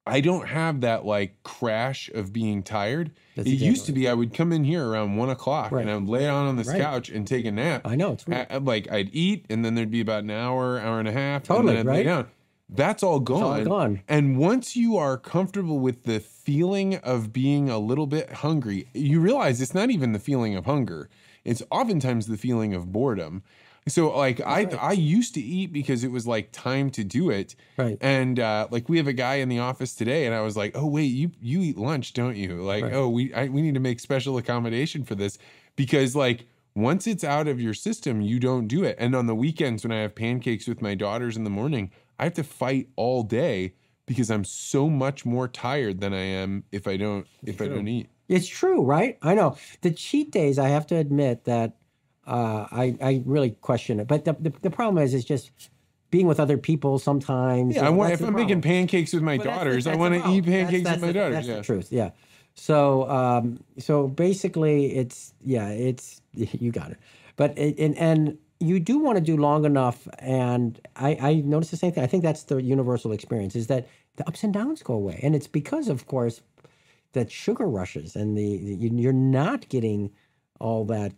I don't have that like crash of being tired. That's it exactly used to be I would come in here around one o'clock Right. and I would lay down on this Right. couch and take a nap. I know it's weird. I- like I'd eat and then there'd be about an hour, hour and a half, Totally, and then I'd lay right? down. That's all all gone. gone. And once you are comfortable with the feeling of being a little bit hungry, you realize it's not even the feeling of hunger. It's oftentimes the feeling of boredom. So like I I used to eat because it was like time to do it. Right. And uh, like we have a guy in the office today, and I was like, "Oh wait, you you eat lunch, don't you? Like, Right. oh we I, we need to make special accommodation for this because like once it's out of your system, you don't do it. And on the weekends when I have pancakes with my daughters in the morning, I have to fight all day because I'm so much more tired than I am if I don't if I don't eat. It's true, right? I know the cheat days. I have to admit that uh, I I really question it. But the, the the problem is, it's just being with other people sometimes. Yeah, I want if I'm making pancakes with my But daughters, I that's the want to eat pancakes That's- with my the- daughters. That's yeah. the truth. Yeah. So um, so basically, it's yeah, it's you got it. But it, and and you do want to do long enough, and I I noticed the same thing. I think that's the universal experience is that the ups and downs go away, and it's because, of course, that sugar rushes and the, the you're not getting all that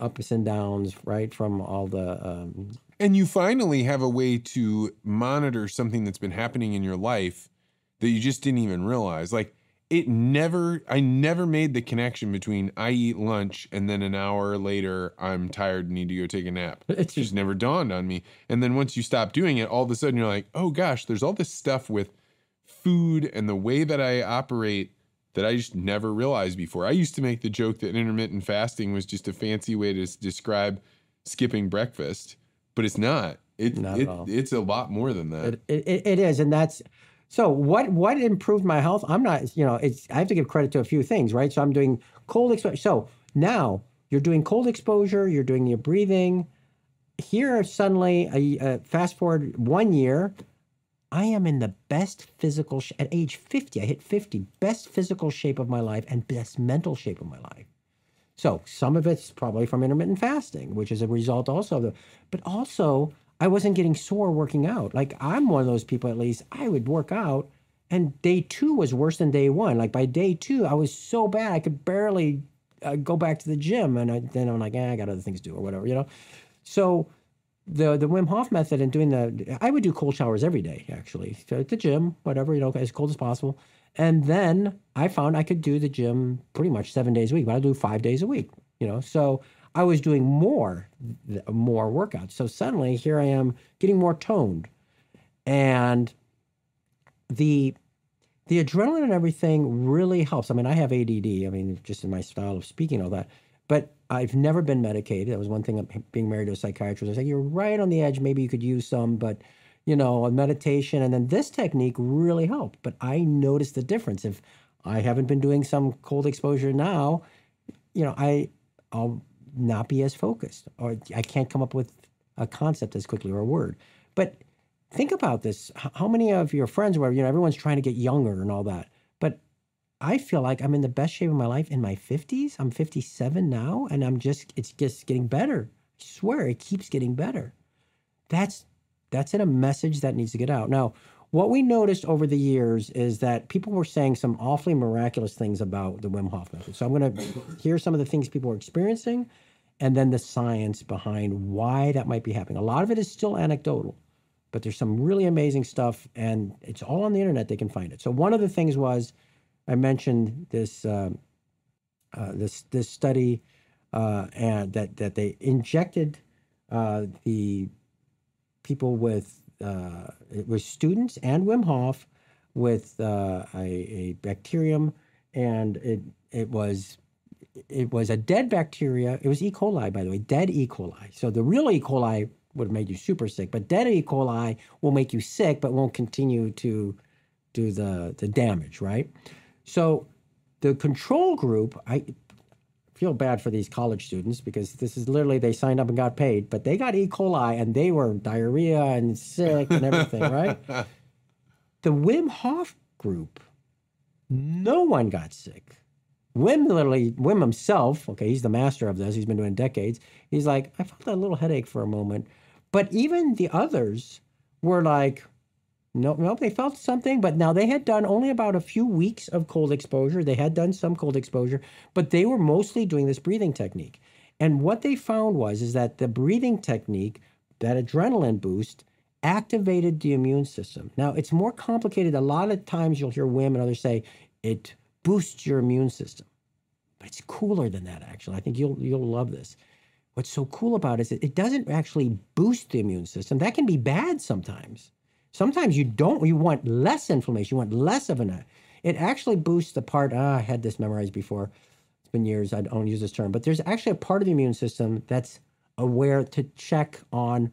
ups and downs right from all the um, And you finally have a way to monitor something that's been happening in your life that you just didn't even realize. Like it never, I never made the connection between I eat lunch and then an hour later I'm tired and need to go take a nap. It just never dawned on me. And then once you stop doing it, all of a sudden you're like, oh gosh, there's all this stuff with food and the way that I operate that I just never realized before. I used to make the joke that intermittent fasting was just a fancy way to describe skipping breakfast, but it's not. It, Not it all. it's a lot more than that. It, it, it is, and that's so. What what improved my health? I'm not, you know, it's. I have to give credit to a few things, right? So I'm doing cold exposure. So now you're doing cold exposure. You're doing your breathing. Here suddenly, a, uh, fast forward one year, I am in the best physical sh- at age 50. I hit 50, best physical shape of my life and best mental shape of my life. So some of it's probably from intermittent fasting, which is a result also of the, but also I wasn't getting sore working out. Like I'm one of those people, at least I would work out and day two was worse than day one. Like by day two, I was so bad, I could barely uh, go back to the gym. And I, then I'm like, eh, I got other things to do or whatever, you know? So the the Wim Hof method and doing the I would do cold showers every day actually so at the gym whatever you know as cold as possible and then I found I could do the gym pretty much seven days a week but I do five days a week you know so I was doing more more workouts so suddenly here I am getting more toned and the the adrenaline and everything really helps. I mean, I have ADD. I mean, just in my style of speaking, all that. I've never been medicated. That was one thing. Being married to a psychiatrist, I like, "You're right on the edge. Maybe you could use some, but you know, a meditation." And then this technique really helped. But I noticed the difference. If I haven't been doing some cold exposure now, you know, I I'll not be as focused, or I can't come up with a concept as quickly or a word. But think about this. How many of your friends were, you know, everyone's trying to get younger and all that. I feel like I'm in the best shape of my life in my 50s. I'm 57 now, and I'm just, it's just getting better. I swear it keeps getting better. That's, that's in a message that needs to get out. Now, what we noticed over the years is that people were saying some awfully miraculous things about the Wim Hof method. So I'm going to hear some of the things people are experiencing and then the science behind why that might be happening. A lot of it is still anecdotal but there's some really amazing stuff and it's all on the internet they can find it so one of the things was i mentioned this um uh, this this study uh, and that that they injected uh, the people with uh, it was students and Wim Hof with uh, a, a bacterium and it it was it was a dead bacteria. It was E. coli, by the way, dead E. coli. So the real E. coli would have made you super sick, but dead E. coli will make you sick, but won't continue to do the the damage, right? So the control group, I feel bad for these college students because this is literally they signed up and got paid, but they got E. coli and they were diarrhea and sick and everything, right? The Wim Hof group, no one got sick. Wim literally, Wim himself, okay, he's the master of this. He's been doing decades. He's like, I felt a little headache for a moment. But even the others were like, no, no, they felt something, but now they had done only about a few weeks of cold exposure. They had done some cold exposure, but they were mostly doing this breathing technique. And what they found was is that the breathing technique, that adrenaline boost, activated the immune system. Now it's more complicated. A lot of times you'll hear Wim and others say it boosts your immune system. But it's cooler than that, actually. I think you'll you'll love this. What's so cool about it is it doesn't actually boost the immune system. That can be bad sometimes. Sometimes you don't, you want less inflammation, you want less of an, it actually boosts the part, ah, I had this memorized before. It's been years, I don't use this term, but there's actually a part of the immune system that's aware to check on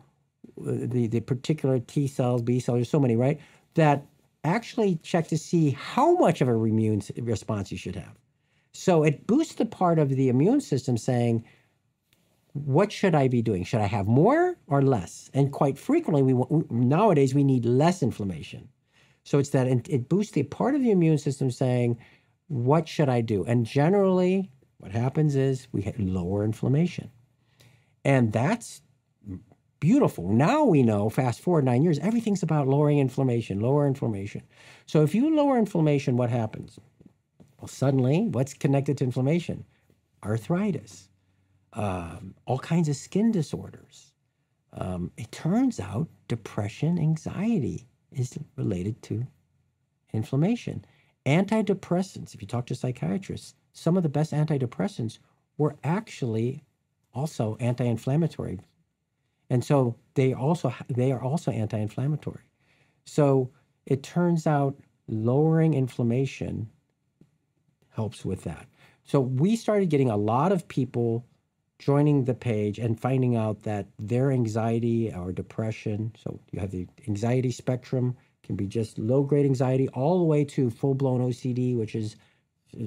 uh, the, the particular T cells, B cells, there's so many, right? That actually check to see how much of a immune response you should have. So it boosts the part of the immune system saying, what should I be doing? Should I have more or less? And quite frequently, we nowadays we need less inflammation. So it's that it boosts the part of the immune system saying, what should I do? And generally, what happens is we have lower inflammation. And that's beautiful. Now we know, fast forward nine years, everything's about lowering inflammation, lower inflammation. So if you lower inflammation, what happens? Well, suddenly, what's connected to inflammation? Arthritis, um, all kinds of skin disorders. Um, it turns out depression, anxiety is related to inflammation. Antidepressants, if you talk to psychiatrists, some of the best antidepressants were actually also anti-inflammatory and so they also they are also anti-inflammatory. So it turns out lowering inflammation helps with that. So we started getting a lot of people joining the page and finding out that their anxiety or depression, so you have the anxiety spectrum, can be just low grade anxiety all the way to full blown OCD, which is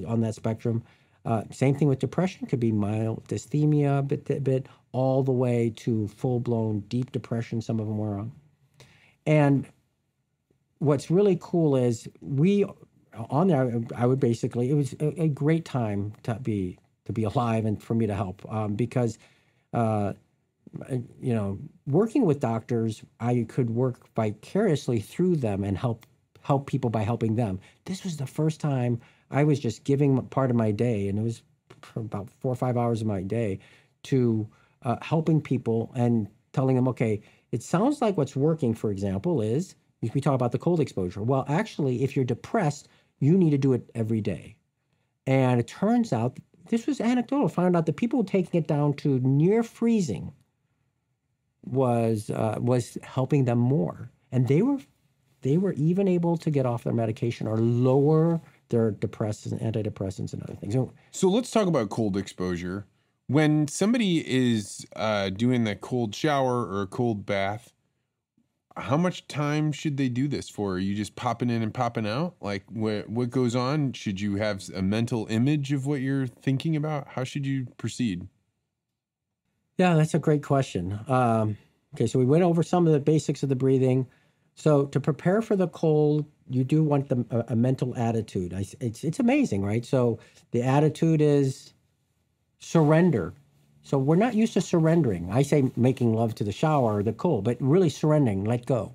on that spectrum. Uh, same thing with depression, could be mild dysthymia, a bit, bit, all the way to full blown deep depression. Some of them were on. And what's really cool is we on there. I would basically it was a, a great time to be to be alive and for me to help um, because. Uh, you know, working with doctors, I could work vicariously through them and help help people by helping them. This was the first time I was just giving part of my day, and it was about four or five hours of my day, to uh, helping people and telling them, okay, it sounds like what's working, for example, is if we talk about the cold exposure. Well, actually, if you're depressed, you need to do it every day. And it turns out this was anecdotal. Found out that people taking it down to near freezing was uh, was helping them more, and they were they were even able to get off their medication or lower their depressants, and antidepressants, and other things. So, So let's talk about cold exposure. When somebody is uh, doing the cold shower or a cold bath, how much time should they do this for? Are you just popping in and popping out? Like what what goes on? Should you have a mental image of what you're thinking about? How should you proceed? Yeah, that's a great question. Um, okay, so we went over some of the basics of the breathing. So to prepare for the cold, you do want the, a, a mental attitude. I, it's it's amazing, right? So the attitude is surrender. So we're not used to surrendering. I say making love to the shower or the cold, but really surrendering, let go.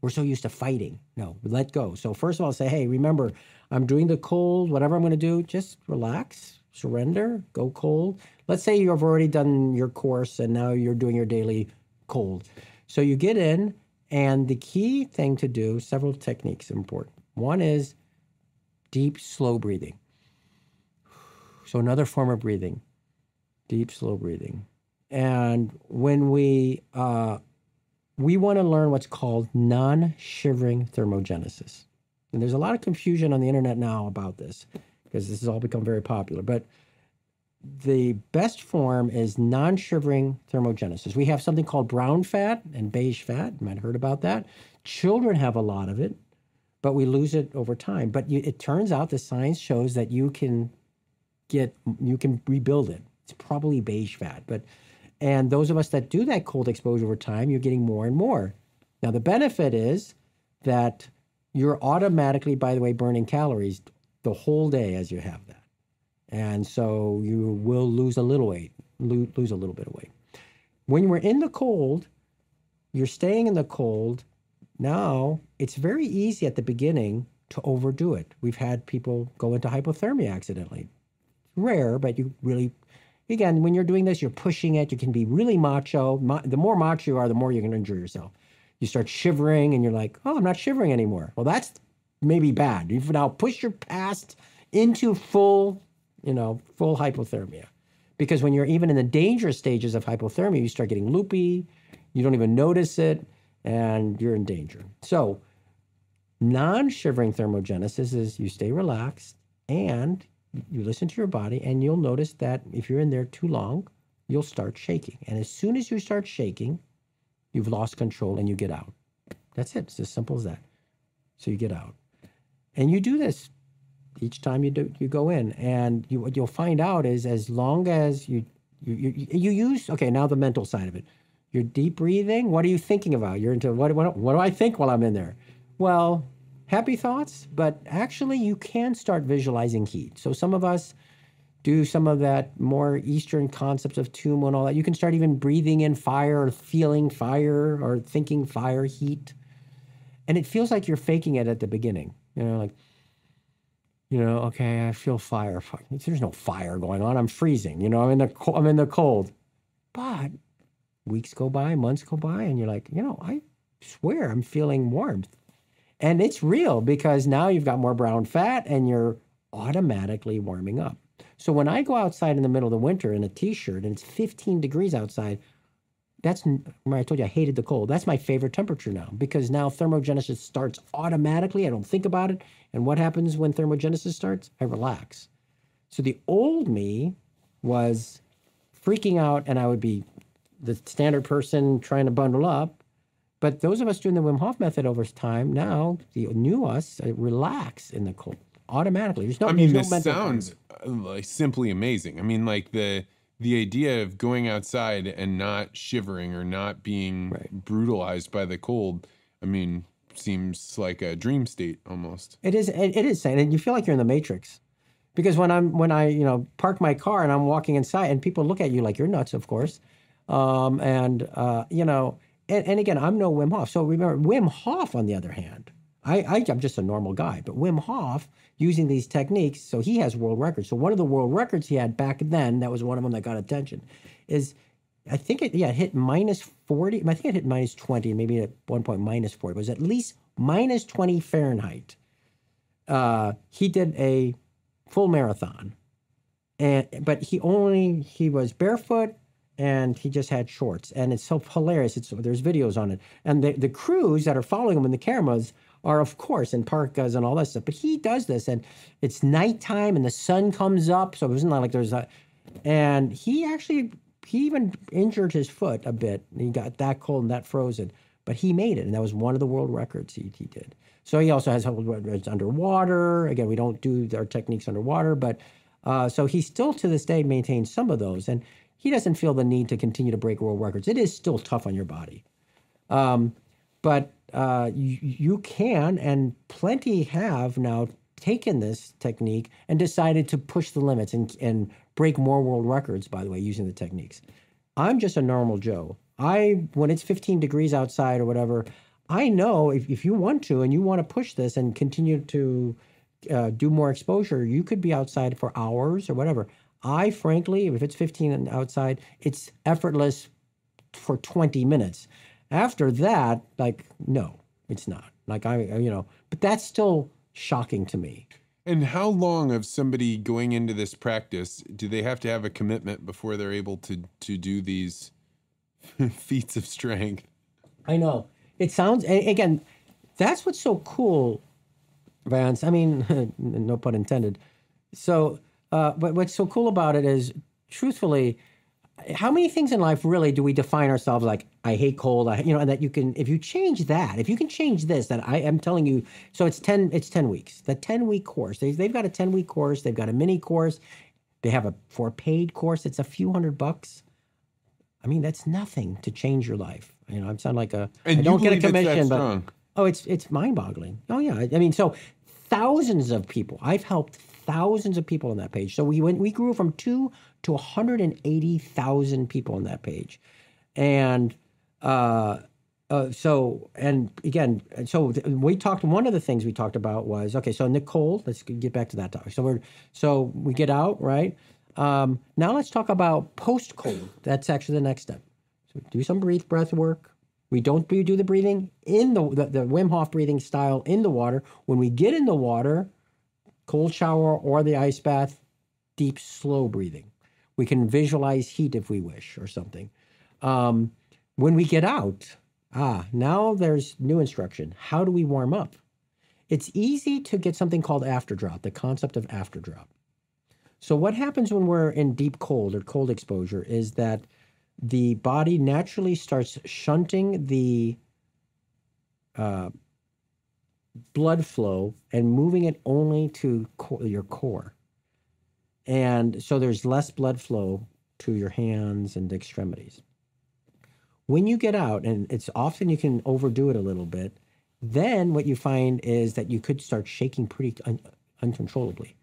We're so used to fighting. No, let go. So first of all, say, hey, remember, I'm doing the cold, whatever I'm going to do, just relax, surrender, go cold. Let's say you've already done your course and now you're doing your daily cold. So you get in, and the key thing to do, several techniques important. One is deep, slow breathing. So another form of breathing, deep, slow breathing. And when we uh, we want to learn what's called non-shivering thermogenesis. And there's a lot of confusion on the internet now about this because this has all become very popular. But the best form is non-shivering thermogenesis. We have something called brown fat and beige fat. You might have heard about that. Children have a lot of it, but we lose it over time. But you, it turns out the science shows that you can get you can rebuild it. It's probably beige fat, but and those of us that do that cold exposure over time, you're getting more and more. Now the benefit is that you're automatically, by the way, burning calories the whole day as you have that. And so you will lose a little weight, lo- lose a little bit of weight. When we're in the cold, you're staying in the cold. Now it's very easy at the beginning to overdo it. We've had people go into hypothermia accidentally. It's rare, but you really, again, when you're doing this, you're pushing it. You can be really macho. Ma- the more macho you are, the more you're going to injure yourself. You start shivering and you're like, oh, I'm not shivering anymore. Well, that's maybe bad. You've now pushed your past into full, you know, full hypothermia. Because when you're even in the dangerous stages of hypothermia, you start getting loopy, you don't even notice it, and you're in danger. So, non shivering thermogenesis is you stay relaxed and you listen to your body, and you'll notice that if you're in there too long, you'll start shaking. And as soon as you start shaking, you've lost control and you get out. That's it. It's as simple as that. So you get out. And you do this each time you do you go in. And you, what you'll find out is as long as you you, you you use okay, now the mental side of it. You're deep breathing. What are you thinking about? You're into what, what what do I think while I'm in there? Well, happy thoughts, but actually you can start visualizing heat. So some of us do some of that more Eastern concepts of Tummo and all that. You can start even breathing in fire or feeling fire or thinking fire, heat. And it feels like you're faking it at the beginning. You know, like, you know, okay, I feel fire. There's no fire going on. I'm freezing. You know, I'm in the co- I'm in the cold. But weeks go by, months go by, and you're like, you know, I swear I'm feeling warmth. And it's real because now you've got more brown fat and you're automatically warming up. So when I go outside in the middle of the winter in a t-shirt and it's 15 degrees outside, that's where I told you I hated the cold. That's my favorite temperature now because now thermogenesis starts automatically. I don't think about it. And what happens when thermogenesis starts? I relax. So the old me was freaking out and I would be the standard person trying to bundle up. But those of us doing the Wim Hof method over time now, the new us uh, relax in the cold automatically. There's no. I mean, no this sounds uh, like simply amazing. I mean, like the the idea of going outside and not shivering or not being Right. brutalized by the cold. I mean, seems like a dream state almost. It is. It, it is saying, and you feel like you're in the Matrix, because when I'm when I you know park my car and I'm walking inside, and people look at you like you're nuts, of course, um, and uh, you know, and, and again, I'm no Wim Hof. So remember, Wim Hof, on the other hand, I, I I'm just a normal guy, but Wim Hof using these techniques, so he has world records. So one of the world records he had back then, that was one of them that got attention, is I think it yeah it hit minus forty. I think it hit minus twenty, maybe at one point minus forty. It was at least minus twenty Fahrenheit. Uh, he did a full marathon, and but he only he was barefoot and he just had shorts, and it's so hilarious. It's there's videos on it, and the the crews that are following him and the cameras are of course in parkas and all that stuff. But he does this, and it's nighttime and the sun comes up, so it wasn't like there's a, and he actually he even injured his foot a bit. He got that cold and that frozen, but he made it, and that was one of the world records he, he did. So he also has underwater. Again, we don't do our techniques underwater, but uh, so he still to this day maintains some of those, and he doesn't feel the need to continue to break world records. It is still tough on your body, um, but uh, you, you can, and plenty have now taken this technique and decided to push the limits and, and break more world records, by the way, using the techniques. I'm just a normal Joe. I, when it's 15 degrees outside or whatever, I know if, if you want to and you want to push this and continue to uh, do more exposure, you could be outside for hours or whatever. I, frankly, if it's 15 and outside, it's effortless for 20 minutes. After that, like, no, it's not. Like, I, you know, but that's still shocking to me. And how long of somebody going into this practice do they have to have a commitment before they're able to to do these feats of strength? I know. It sounds, again, that's what's so cool, Vance. I mean, no pun intended. So, uh, but what's so cool about it is, truthfully, how many things in life really do we define ourselves like I hate cold, I, you know, and that you can if you change that, if you can change this, that I am telling you, so it's ten, it's ten weeks. The ten week course, they, they've got a ten week course, they've got a mini course, they have a for a paid course, it's a few hundred bucks. I mean, that's nothing to change your life. You know, I sound like a And I don't get a commission, but strong? oh, it's it's mind boggling. Oh yeah, I I mean, so thousands of people. I've helped thousands of people on that page. So we went, we grew from two to 180,000 people on that page, and uh, uh, so and again, so we talked. One of the things we talked about was okay. So Nicole, let's get back to that topic. So we're so we get out right. Um, now let's talk about post cold. That's actually the next step. So do some breathe breath work. We don't do the breathing in the, the the Wim Hof breathing style in the water. When we get in the water, cold shower or the ice bath, deep slow breathing. We can visualize heat if we wish or something. Um, when we get out, ah, now there's new instruction. How do we warm up? It's easy to get something called after drop, the concept of after drop. So, what happens when we're in deep cold or cold exposure is that the body naturally starts shunting the uh, blood flow and moving it only to co- your core. And so there's less blood flow to your hands and extremities. When you get out, and it's often you can overdo it a little bit, then what you find is that you could start shaking pretty un- uncontrollably.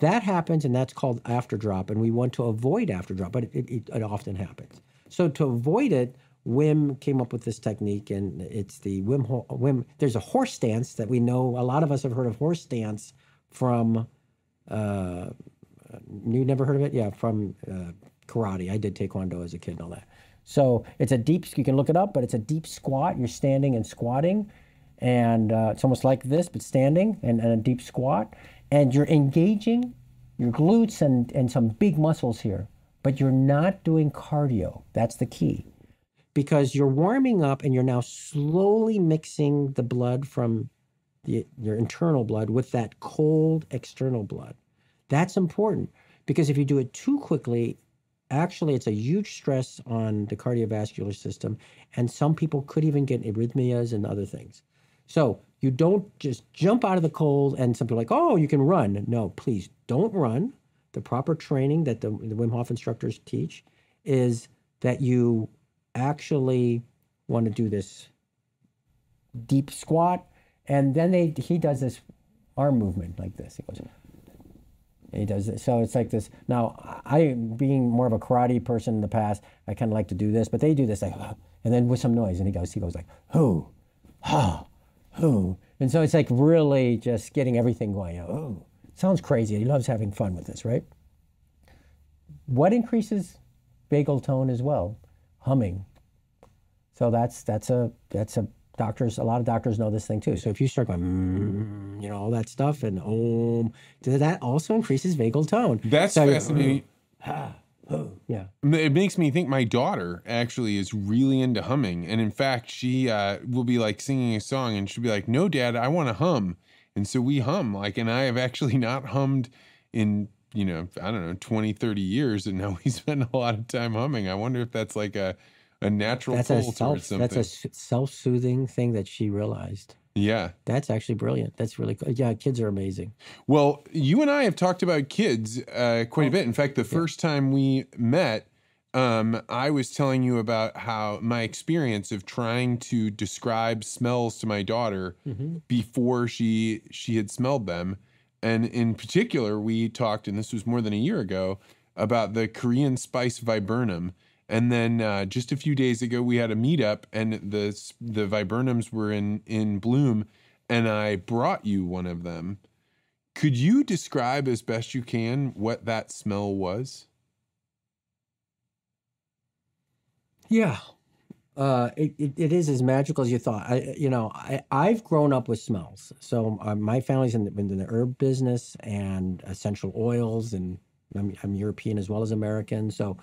That happens, and that's called after drop. And we want to avoid after drop, but it, it, it often happens. So to avoid it, Wim came up with this technique, and it's the Wim Wim. There's a horse stance that we know. A lot of us have heard of horse stance from. Uh, you never heard of it? Yeah, from uh, karate. I did taekwondo as a kid and all that. So it's a deep. You can look it up, but it's a deep squat. You're standing and squatting, and uh, it's almost like this, but standing and, and a deep squat, and you're engaging your glutes and and some big muscles here, but you're not doing cardio. That's the key because you're warming up and you're now slowly mixing the blood from the, your internal blood with that cold external blood. That's important because if you do it too quickly, actually it's a huge stress on the cardiovascular system and some people could even get arrhythmias and other things. So you don't just jump out of the cold and some people like, oh, you can run. No, please don't run. The proper training that the, the Wim Hof instructors teach is that you actually want to do this deep squat, and then they he does this arm movement like this. He goes. he does this. So it's like this. Now, I, being more of a karate person in the past, I kind of like to do this, but they do this like, and then with some noise, and he goes, he goes like, who, ha, who, and so it's like really just getting everything going. Oh, sounds crazy. He loves having fun with this, right? What increases vagal tone as well? Humming. So that's that's a that's a doctors a lot of doctors know this thing too. So if you start going, mm, you know, all that stuff and om, that also increases vagal tone. That's so fascinating. yeah. It makes me think my daughter actually is really into humming, and in fact, she uh, will be like singing a song, and she'll be like, "No, Dad, I want to hum," and so we hum. Like, and I have actually not hummed in you know I don't know 20, 30 years, and now we spend a lot of time humming. I wonder if that's like a a natural that's a self. That's a self-soothing thing that she realized. yeah. That's actually brilliant. That's really cool. Yeah, kids are amazing. Well, you and I have talked about kids uh, quite Oh, a bit. In fact, the first time we met, um, I was telling you about how my experience of trying to describe smells to my daughter Mm-hmm. before she she had smelled them, and in particular, we talked, and this was more than a year ago, about the Korean spice viburnum. And then uh, just a few days ago, we had a meetup, and the the viburnums were in in bloom, and I brought you one of them. Could you describe as best you can what that smell was? Yeah. Uh, it, it, it is as magical as you thought. I, you know, I, I've grown up with smells. So uh, my family's in the, in the herb business and essential oils, and I'm, I'm European as well as American. So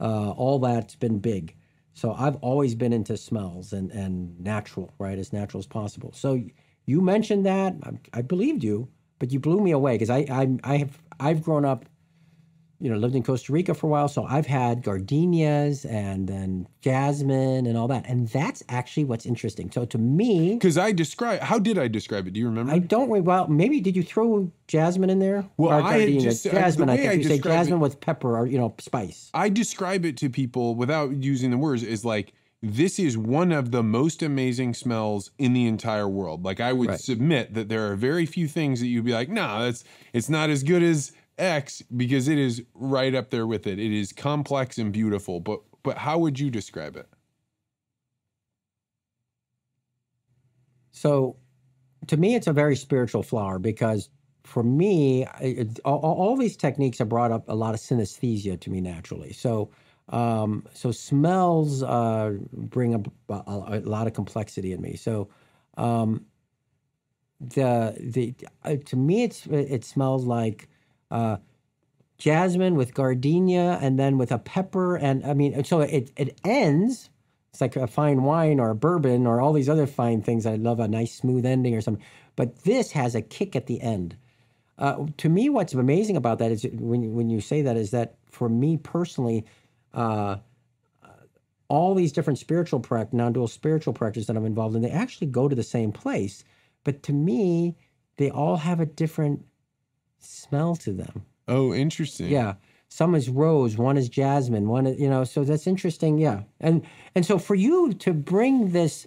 uh, all that's been big. So I've always been into smells and, and natural, right? As natural as possible. So you mentioned that I, I believed you, but you blew me away because I, I I have I've grown up you know, lived in Costa Rica for a while, so I've had gardenias and then jasmine and all that. And that's actually what's interesting. So to me, Because I describe. How did I describe it? Do you remember? I don't well, maybe did you throw jasmine in there? Well, Or I just- I- jasmine. I, way think I you say jasmine it- with pepper or you know spice. I describe it to people without using the words is like this is one of the most amazing smells in the entire world. Like I would Right. submit that there are very few things that you'd be like, nah, that's it's not as good as X because it is right up there with it. It is complex and beautiful. But but how would you describe it? So, to me, it's a very spiritual flower because for me, it, all, all these techniques have brought up a lot of synesthesia to me naturally. So, um, so smells uh, bring up a, a lot of complexity in me. So, um, the the uh, to me, it's it smells like. Uh, jasmine with gardenia and then with a pepper and i mean so it, it ends it's like a fine wine or a bourbon or all these other fine things. I love a nice smooth ending or something. But this has a kick at the end. Uh, to me what's amazing about that is when, when you say that is that for me personally uh, all these different spiritual practice non-dual spiritual practices that i'm involved in they actually go to the same place. But to me they all have a different smell to them Oh, interesting. yeah. Some is rose, one is jasmine, one is, you know, so that's interesting. Yeah. And and so for you to bring this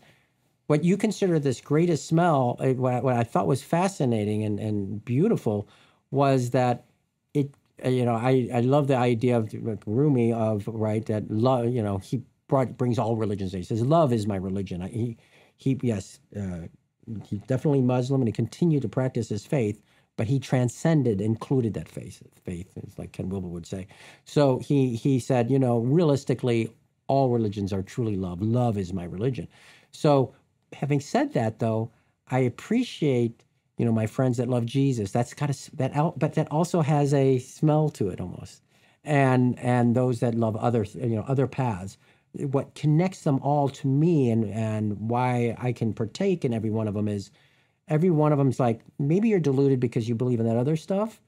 what you consider this greatest smell, uh, what, I- what I thought was fascinating and, and beautiful was that it, uh, you know, I, I love the idea of like, Rumi of, right, that love, you know, he brought, brings all religions. He says, love is my religion. I, he, he, yes, uh, he's definitely Muslim and he continued to practice his faith, but he transcended, included that faith. Faith, it's like Ken Wilber would say. So he he said, you know, realistically, all religions are truly love. Love is my religion. So, having said that, though, I appreciate you know my friends that love Jesus. That's got a that out, but that also has a smell to it almost, and and those that love other you know other paths. What connects them all to me and and why I can partake in every one of them is every one of them's like maybe you're deluded because you believe in that other stuff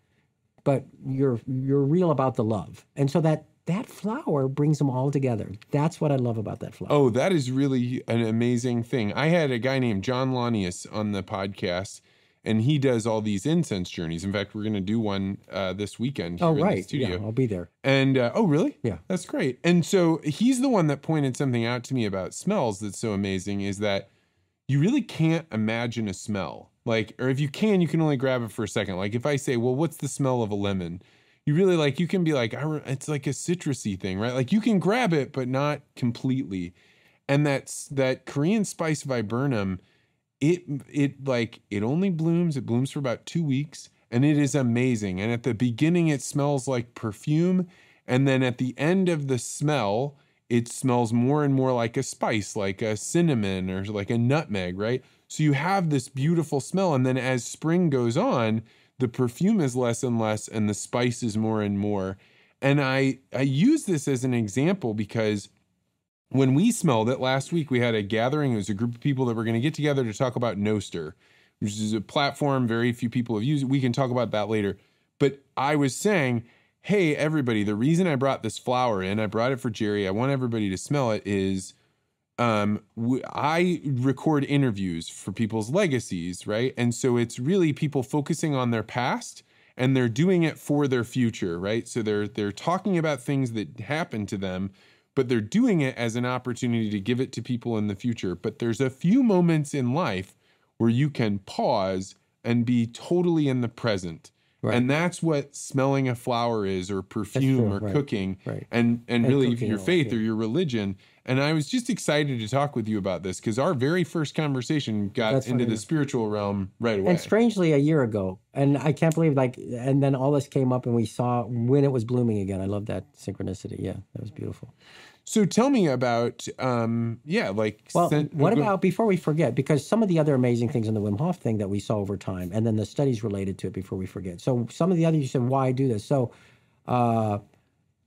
but you're you're real about the love and so that that flower brings them all together that's what i love about that flower Oh, that is really an amazing thing. I had a guy named John Lanius on the podcast, and he does all these incense journeys. In fact, we're going to do one uh, this weekend. oh here in the right studio. yeah i'll be there And uh, oh, really? Yeah. that's great. And so he's the one that pointed something out to me about smells that's so amazing is that you really can't imagine a smell. Like, or if you can, you can only grab it for a second. Like, if I say, well, what's the smell of a lemon? You really like, you can be like, I re- it's like a citrusy thing, right? Like, you can grab it, but not completely. And that's that Korean spice viburnum, it, it like, it only blooms, it blooms for about two weeks, and it is amazing. And at the beginning, it smells like perfume. And then at the end of the smell, it smells more and more like a spice, like a cinnamon or like a nutmeg, right? So you have this beautiful smell. And then as spring goes on, the perfume is less and less and the spice is more and more. And I, I use this as an example because when we smelled it last week, we had a gathering. It was a group of people that were going to get together to talk about Nostr, which is a platform very few people have used. We can talk about that later. But I was saying, hey, everybody, the reason I brought this flower in, I brought it for Gerry. I want everybody to smell it. Is um, w- I record interviews for people's legacies, right? And so it's really people focusing on their past and they're doing it for their future, right? So they're they're talking about things that happened to them, but they're doing it as an opportunity to give it to people in the future. But there's a few moments in life where you can pause and be totally in the present. Right. And that's what smelling a flower is, or perfume, or right, cooking, right. and and, And really your faith yeah. or your religion. And I was just excited to talk with you about this because our very first conversation got That's into the spiritual realm right away. and strangely a year ago and i can't believe like and then all this came up and we saw when it was blooming again i love that synchronicity yeah that was beautiful so tell me about, um, yeah, like Well, sen- what about before we forget? Because some of the other amazing things in the Wim Hof thing that we saw over time, and then the studies related to it. Before we forget, so some of the other you said why do this? So, uh,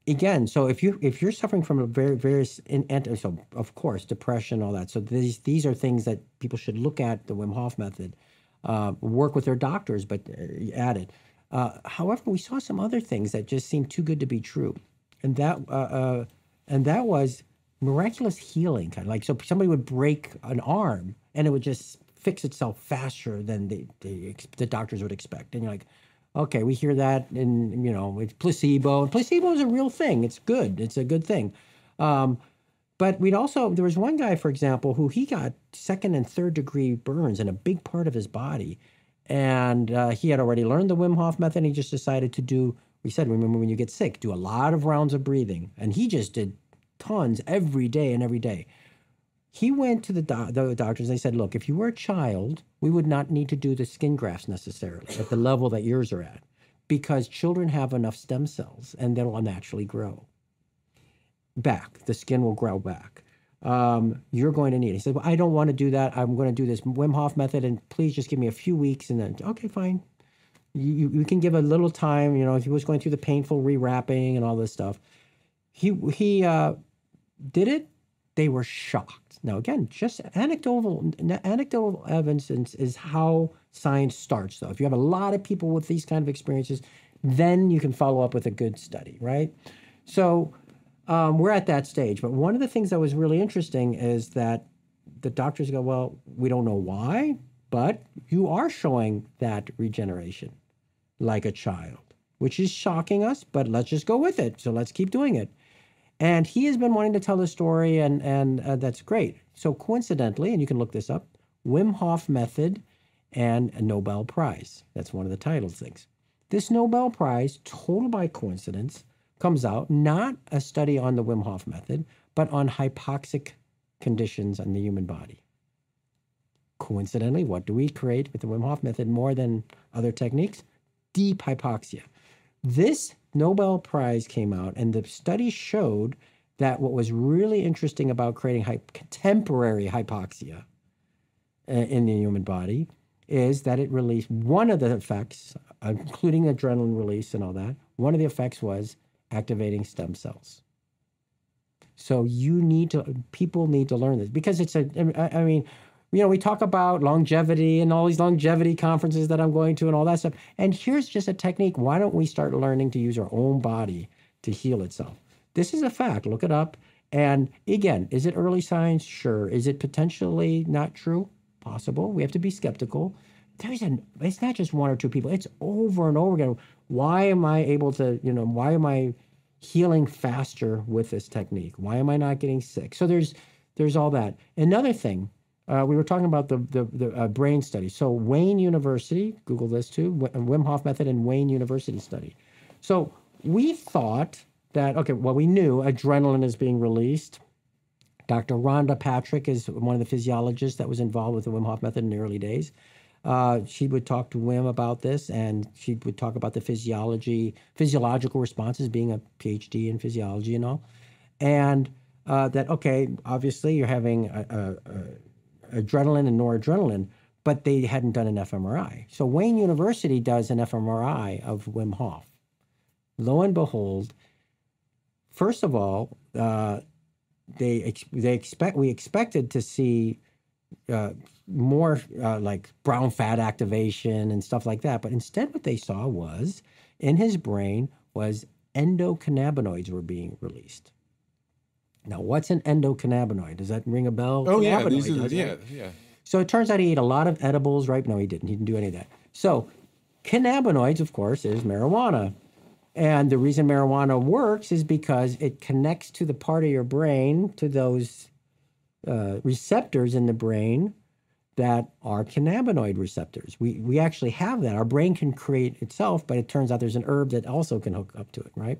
again, so if you if you're suffering from a very various in, and so of course depression, all that. So these these are things that people should look at the Wim Hof method, uh, work with their doctors, but uh, add it. Uh, however, we saw some other things that just seemed too good to be true, and that uh, uh, and that was miraculous healing kind of like so somebody would break an arm and it would just fix itself faster than the the, the doctors would expect and you're like okay we hear that and you know it's placebo and placebo is a real thing it's good it's a good thing um, But we'd also there was one guy, for example, who he got second and third degree burns in a big part of his body, and uh, he had already learned the Wim Hof method. And he just decided to do. We said, remember when you get sick, do a lot of rounds of breathing, and he just did tons every day and every day. He went to the, the doctors. They said, look, if you were a child, we would not need to do the skin grafts necessarily at the level that yours are at, because children have enough stem cells and they'll naturally grow back. The skin will grow back. Um, you're going to need. He said, Well, I don't want to do that. I'm going to do this Wim Hof method, and please just give me a few weeks. And then, okay, fine. You, you, can give a little time. You know, he was going through the painful rewrapping and all this stuff. He, he uh, did it. They were shocked. Now, again, just anecdotal, anecdotal evidence is how science starts, though. If you have a lot of people with these kind of experiences, then you can follow up with a good study, right? So, um, we're at that stage. But one of the things that was really interesting is that the doctors go, well, we don't know why, but you are showing that regeneration like a child, which is shocking us, but let's just go with it. So let's keep doing it. And he has been wanting to tell the story, and, and uh, that's great. So coincidentally, and you can look this up, Wim Hof Method and a Nobel Prize. That's one of the title things. This Nobel Prize, total by coincidence, comes out, not a study on the Wim Hof method, but on hypoxic conditions in the human body. Coincidentally, what do we create with the Wim Hof method more than other techniques? Deep hypoxia. This Nobel Prize came out, and the study showed that what was really interesting about creating hy- contemporary hypoxia uh, in the human body is that it released one of the effects, including adrenaline release and all that. One of the effects was activating stem cells. So you need to, people need to learn this because it's a, I mean, you know, we talk about longevity and all these longevity conferences that I'm going to and all that stuff. And here's just a technique. Why don't we start learning to use our own body to heal itself? This is a fact. Look it up. And again, is it early science? Sure. Is it potentially not true? Possible. We have to be skeptical. There's an, it's not just one or two people. It's over and over again. Why am I able to, you know, why am I healing faster with this technique? Why am I not getting sick? So there's there's all that. Another thing, uh, we were talking about the the, the uh, brain study. So Wayne University, Google this too, Wim Hof method and Wayne University study. So we thought that okay, well we knew adrenaline is being released. Dr. Rhonda Patrick is one of the physiologists that was involved with the Wim Hof method in the early days. Uh, she would talk to Wim about this, and she would talk about the physiology, physiological responses, being a PhD in physiology and all, and uh, that okay, obviously you're having a, a, a adrenaline and noradrenaline, but they hadn't done an fMRI. So Wayne University does an fMRI of Wim Hof. Lo and behold, first of all, uh, they they expect we expected to see uh, more uh, like brown fat activation and stuff like that. But instead, what they saw was in his brain was endocannabinoids were being released. Now, what's an endocannabinoid? Does that ring a bell? Oh yeah, these are the, yeah, yeah. So it turns out he ate a lot of edibles, right? No, he didn't. He didn't do any of that. So cannabinoids, of course, is marijuana. And the reason marijuana works is because it connects to the part of your brain, to those uh, receptors in the brain that are cannabinoid receptors. We, we actually have that. Our brain can create itself, but it turns out there's an herb that also can hook up to it, right?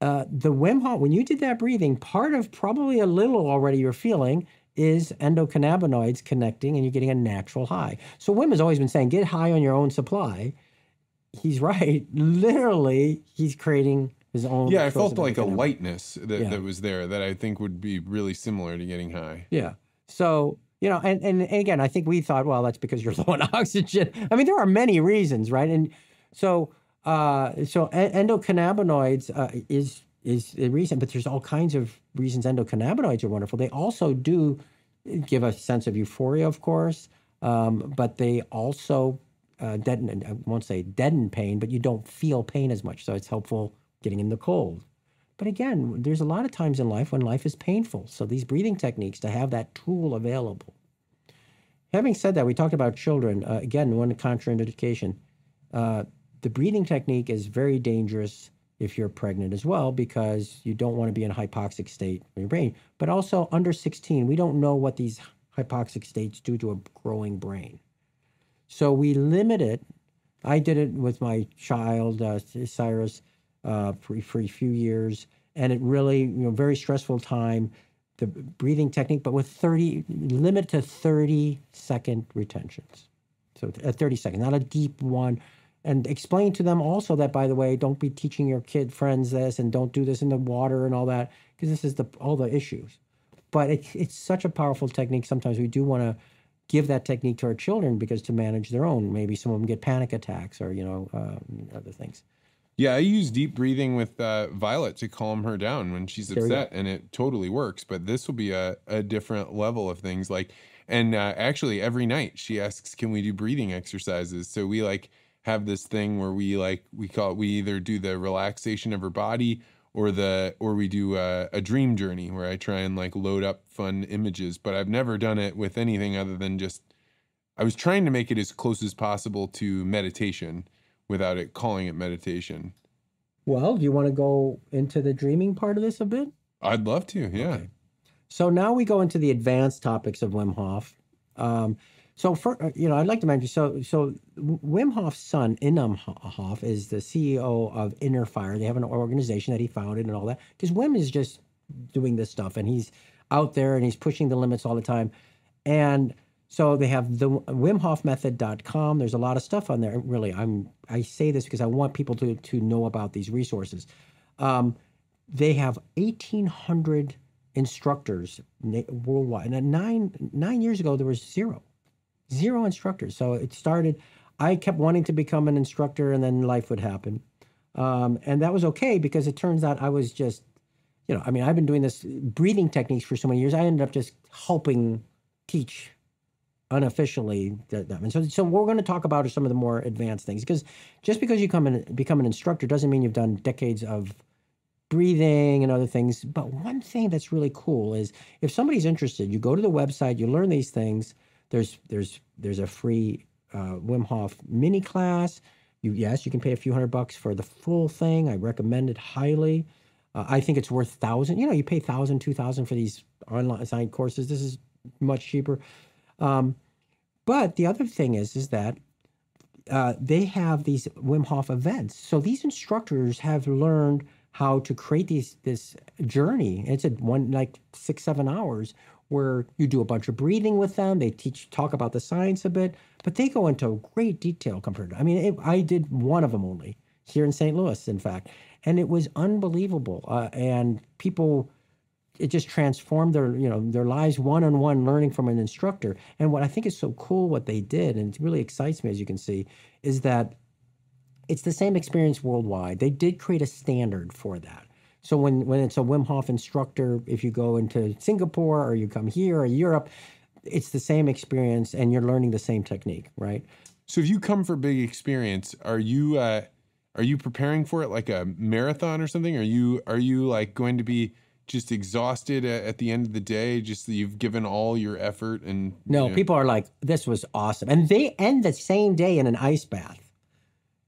Uh, the Wim Hof, when you did that breathing, part of probably a little already you're feeling is endocannabinoids connecting and you're getting a natural high. So Wim has always been saying, get high on your own supply. He's right. Literally, he's creating his own. Yeah, I felt like a lightness that, yeah. that was there that I think would be really similar to getting high. Yeah. So you know, and, and, and again, I think we thought, well, that's because you're low on oxygen. I mean, there are many reasons, right? And so, uh, so endocannabinoids uh, is is a reason, but there's all kinds of reasons endocannabinoids are wonderful. They also do give a sense of euphoria, of course, um, but they also uh, deaden. I won't say deaden pain, but you don't feel pain as much. So it's helpful getting in the cold. But again, there's a lot of times in life when life is painful. So these breathing techniques to have that tool available. Having said that, we talked about children. Uh, again, one contraindication. Uh, the breathing technique is very dangerous if you're pregnant as well, because you don't want to be in a hypoxic state in your brain. But also under 16, we don't know what these hypoxic states do to a growing brain. So we limit it. I did it with my child, uh, Cyrus, uh, for, for a few years, and it really, you know, very stressful time. The breathing technique, but with 30, limit to 30 second retentions. So at 30 seconds, not a deep one. And explain to them also that, by the way, don't be teaching your kid friends this and don't do this in the water and all that, because this is the all the issues. But it, it's such a powerful technique. Sometimes we do want to give that technique to our children because to manage their own. Maybe some of them get panic attacks or you know um, other things. Yeah, I use deep breathing with uh, Violet to calm her down when she's upset, and it totally works. But this will be a, a different level of things. Like, and uh, actually, every night she asks, "Can we do breathing exercises?" So we like have this thing where we like we call it, we either do the relaxation of her body or the or we do a, a dream journey where I try and like load up fun images. But I've never done it with anything other than just I was trying to make it as close as possible to meditation without it calling it meditation. Well, do you want to go into the dreaming part of this a bit? I'd love to, yeah. Okay. So now we go into the advanced topics of Wim Hof. Um, so for uh, you know, I'd like to mention so so Wim Hof's son Enahm Hof is the CEO of Inner Fire. They have an organization that he founded and all that. Because Wim is just doing this stuff and he's out there and he's pushing the limits all the time. And so they have the wimhofmethod.com. There's a lot of stuff on there. Really, I'm I say this because I want people to to know about these resources. Um, they have 1,800 instructors worldwide. And nine nine years ago, there was zero, zero instructors. So it started. I kept wanting to become an instructor, and then life would happen, um, and that was okay because it turns out I was just, you know, I mean, I've been doing this breathing techniques for so many years. I ended up just helping teach unofficially that, and so so we're going to talk about some of the more advanced things because just because you come and become an instructor doesn't mean you've done decades of breathing and other things but one thing that's really cool is if somebody's interested you go to the website you learn these things there's there's there's a free uh, Wim Hof mini class. You yes you can pay a few hundred bucks for the full thing. I recommend it highly. Uh, I think it's worth thousand you know you pay thousand two thousand for these online courses. This is much cheaper. Um, but the other thing is, is that uh, they have these Wim Hof events. So these instructors have learned how to create these this journey. It's a one like six seven hours where you do a bunch of breathing with them. They teach talk about the science a bit, but they go into great detail compared. To, I mean, it, I did one of them only here in St. Louis, in fact, and it was unbelievable. Uh, and people it just transformed their you know their lives one on one learning from an instructor and what i think is so cool what they did and it really excites me as you can see is that it's the same experience worldwide they did create a standard for that so when when it's a wim hof instructor if you go into singapore or you come here or europe it's the same experience and you're learning the same technique right? So if you come for big experience are you uh are you preparing for it like a marathon or something? Are you are you like going to be just exhausted at, the end of the day just that you've given all your effort and no you know. people are like this was awesome. And they end the same day in an ice bath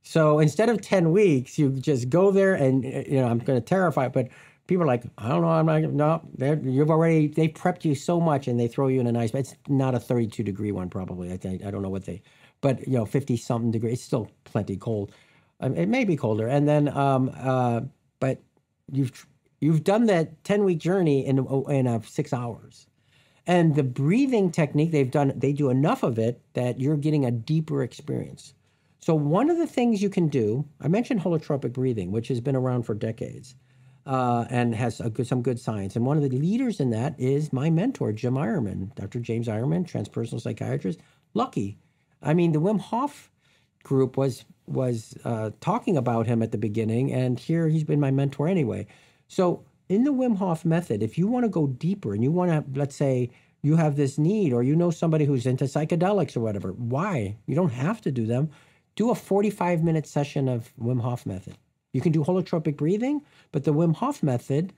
so instead of 10 weeks you just go there and you know i'm going to terrify but people are like i don't know i'm not no you've already they prepped you so much and they throw you in an ice bath it's not a 32 degree one probably i think i don't know what they but you know 50 something degrees it's still plenty cold um, it may be colder and then um uh but you've You've done that 10 week journey in, in uh, six hours. And the breathing technique they've done, they do enough of it that you're getting a deeper experience. So, one of the things you can do, I mentioned holotropic breathing, which has been around for decades uh, and has good, some good science. And one of the leaders in that is my mentor, Jim Eyerman, Dr. James Eyerman, transpersonal psychiatrist. Lucky. I mean, the Wim Hof group was was uh, talking about him at the beginning, and here he's been my mentor anyway. So, in the Wim Hof method, if you want to go deeper and you want to, let's say, you have this need or you know somebody who's into psychedelics or whatever, why? You don't have to do them. Do a 45 minute session of Wim Hof method. You can do holotropic breathing, but the Wim Hof method,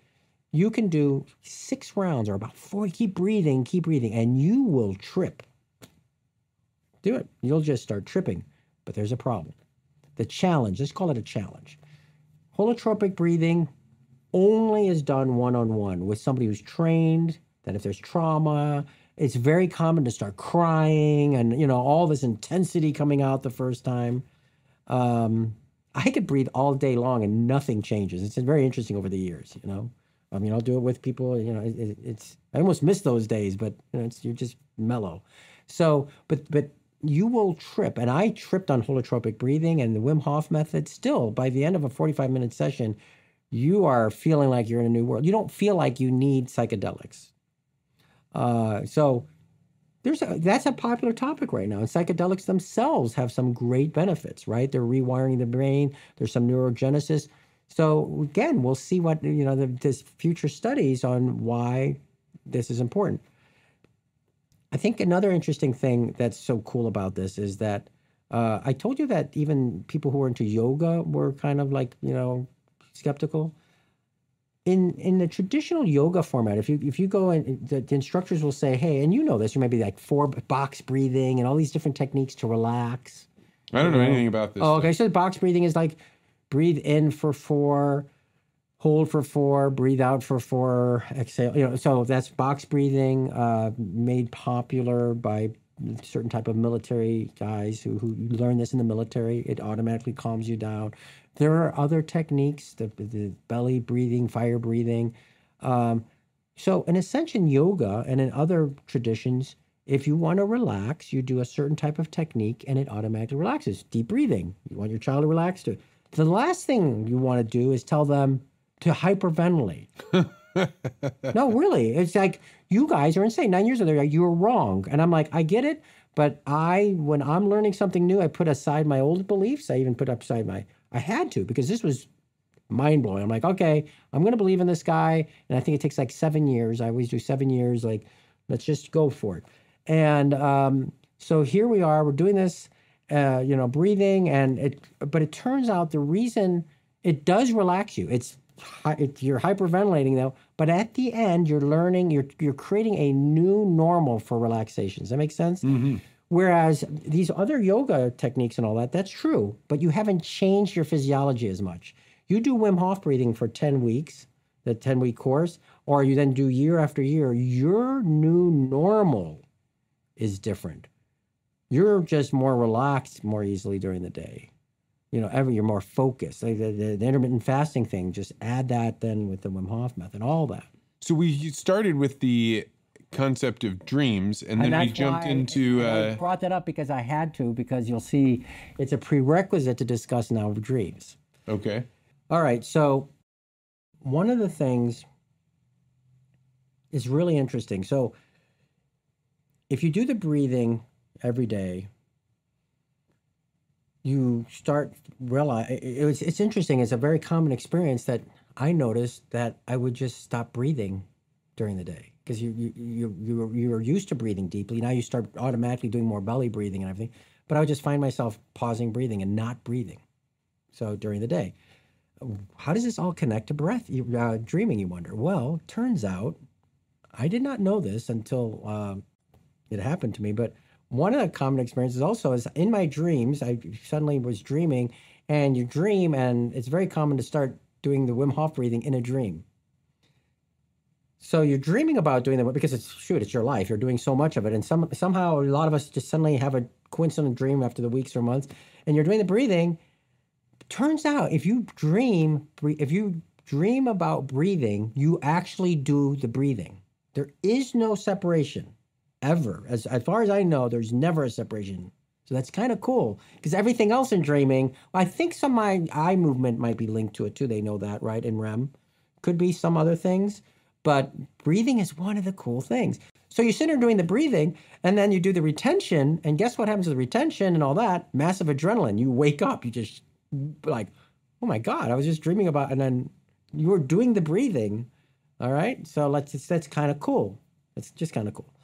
you can do six rounds or about four. Keep breathing, keep breathing, and you will trip. Do it. You'll just start tripping. But there's a problem. The challenge, let's call it a challenge holotropic breathing only is done one on one with somebody who's trained. That if there's trauma, it's very common to start crying and you know all this intensity coming out the first time. Um, I could breathe all day long and nothing changes. It's very interesting over the years, you know. I mean, I'll do it with people. You know, it, it's I almost miss those days, but you know, it's you're just mellow. So, but but you will trip, and I tripped on holotropic breathing and the Wim Hof method. Still, by the end of a 45 minute session, you are feeling like you're in a new world. You don't feel like you need psychedelics. Uh, so there's a, that's a popular topic right now. And psychedelics themselves have some great benefits, right? They're rewiring the brain. There's some neurogenesis. So again, we'll see what you know the, this future studies on why this is important. I think another interesting thing that's so cool about this is that uh, I told you that even people who are into yoga were kind of like you know skeptical in in the traditional yoga format, if you if you go and the, the, instructors will say, "Hey," and you know this, you might be like four box breathing and all these different techniques to relax. I don't know, know anything about this. Oh, okay. So the box breathing is like breathe in for four, hold for four, breathe out for four, exhale. You know, so that's box breathing, uh, made popular by certain type of military guys who who learn this in the military. It automatically calms you down. There are other techniques, the, the belly breathing, fire breathing. Um, so, in Ascension Yoga and in other traditions, if you want to relax, you do a certain type of technique and it automatically relaxes. Deep breathing. You want your child to relax too. The last thing you want to do is tell them to hyperventilate. no, really. It's like you guys are insane. Nine years ago, like, you're wrong. And I'm like, I get it. But I, when I'm learning something new, I put aside my old beliefs. I even put aside my I had to because this was mind blowing. I'm like, okay, I'm going to believe in this guy. And I think it takes like seven years. I always do seven years. Like, let's just go for it. And um, so here we are. We're doing this, uh, you know, breathing. And it, but it turns out the reason it does relax you. It's, it, you're hyperventilating though, but at the end, you're learning, you're, you're creating a new normal for relaxation. Does that make sense? Mm-hmm. Whereas these other yoga techniques and all that, that's true, but you haven't changed your physiology as much. You do Wim Hof breathing for 10 weeks, the 10 week course, or you then do year after year, your new normal is different. You're just more relaxed more easily during the day. You know, every you're more focused. Like the, the, the intermittent fasting thing, just add that then with the Wim Hof method, all that. So we started with the concept of dreams, and then we jumped into. Uh, I brought that up because I had to, because you'll see it's a prerequisite to discuss now of dreams. Okay. All right. So, one of the things is really interesting. So, if you do the breathing every day, you start realize it's it's interesting. It's a very common experience that I noticed that I would just stop breathing during the day because you you you you you're used to breathing deeply. Now you start automatically doing more belly breathing and everything. But I would just find myself pausing breathing and not breathing. So during the day, how does this all connect to breath? Uh, dreaming, you wonder. Well, turns out I did not know this until uh, it happened to me. But one of the common experiences also is in my dreams. I suddenly was dreaming, and you dream, and it's very common to start doing the Wim Hof breathing in a dream. So you're dreaming about doing that because it's shoot, it's your life. You're doing so much of it, and some somehow a lot of us just suddenly have a coincident dream after the weeks or months, and you're doing the breathing. Turns out, if you dream, if you dream about breathing, you actually do the breathing. There is no separation ever, as as far as I know. There's never a separation. So that's kind of cool because everything else in dreaming, I think some my eye movement might be linked to it too. They know that, right? In REM, could be some other things but breathing is one of the cool things. So you sit there doing the breathing and then you do the retention. And guess what happens to the retention and all that? Massive adrenaline. You wake up, you just like, oh my God, I was just dreaming about, and then you were doing the breathing. All right. So let's, that's kind of cool. It's just kind of cool.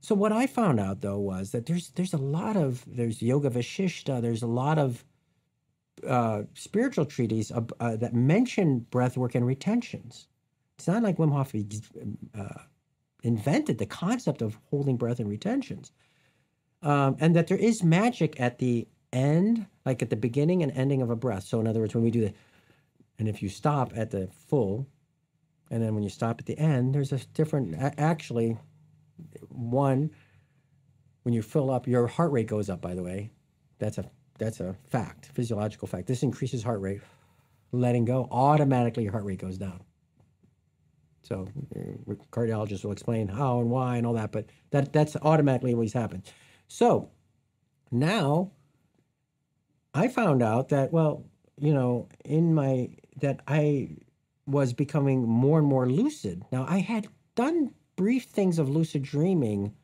So what I found out though was that there's there's a lot of there's yoga vashishta, there's a lot of uh, spiritual treatises uh, uh, that mention breath work and retentions. It's not like Wim Hof uh, invented the concept of holding breath and retentions. Um, and that there is magic at the end, like at the beginning and ending of a breath. So, in other words, when we do the And if you stop at the full, and then when you stop at the end, there's a different, actually, one, when you fill up, your heart rate goes up, by the way. That's a, that's a fact, physiological fact. This increases heart rate. Letting go, automatically your heart rate goes down. So uh, cardiologists will explain how and why and all that, but that that's automatically what's happened. So now I found out that well, you know, in my that I was becoming more and more lucid. Now I had done brief things of lucid dreaming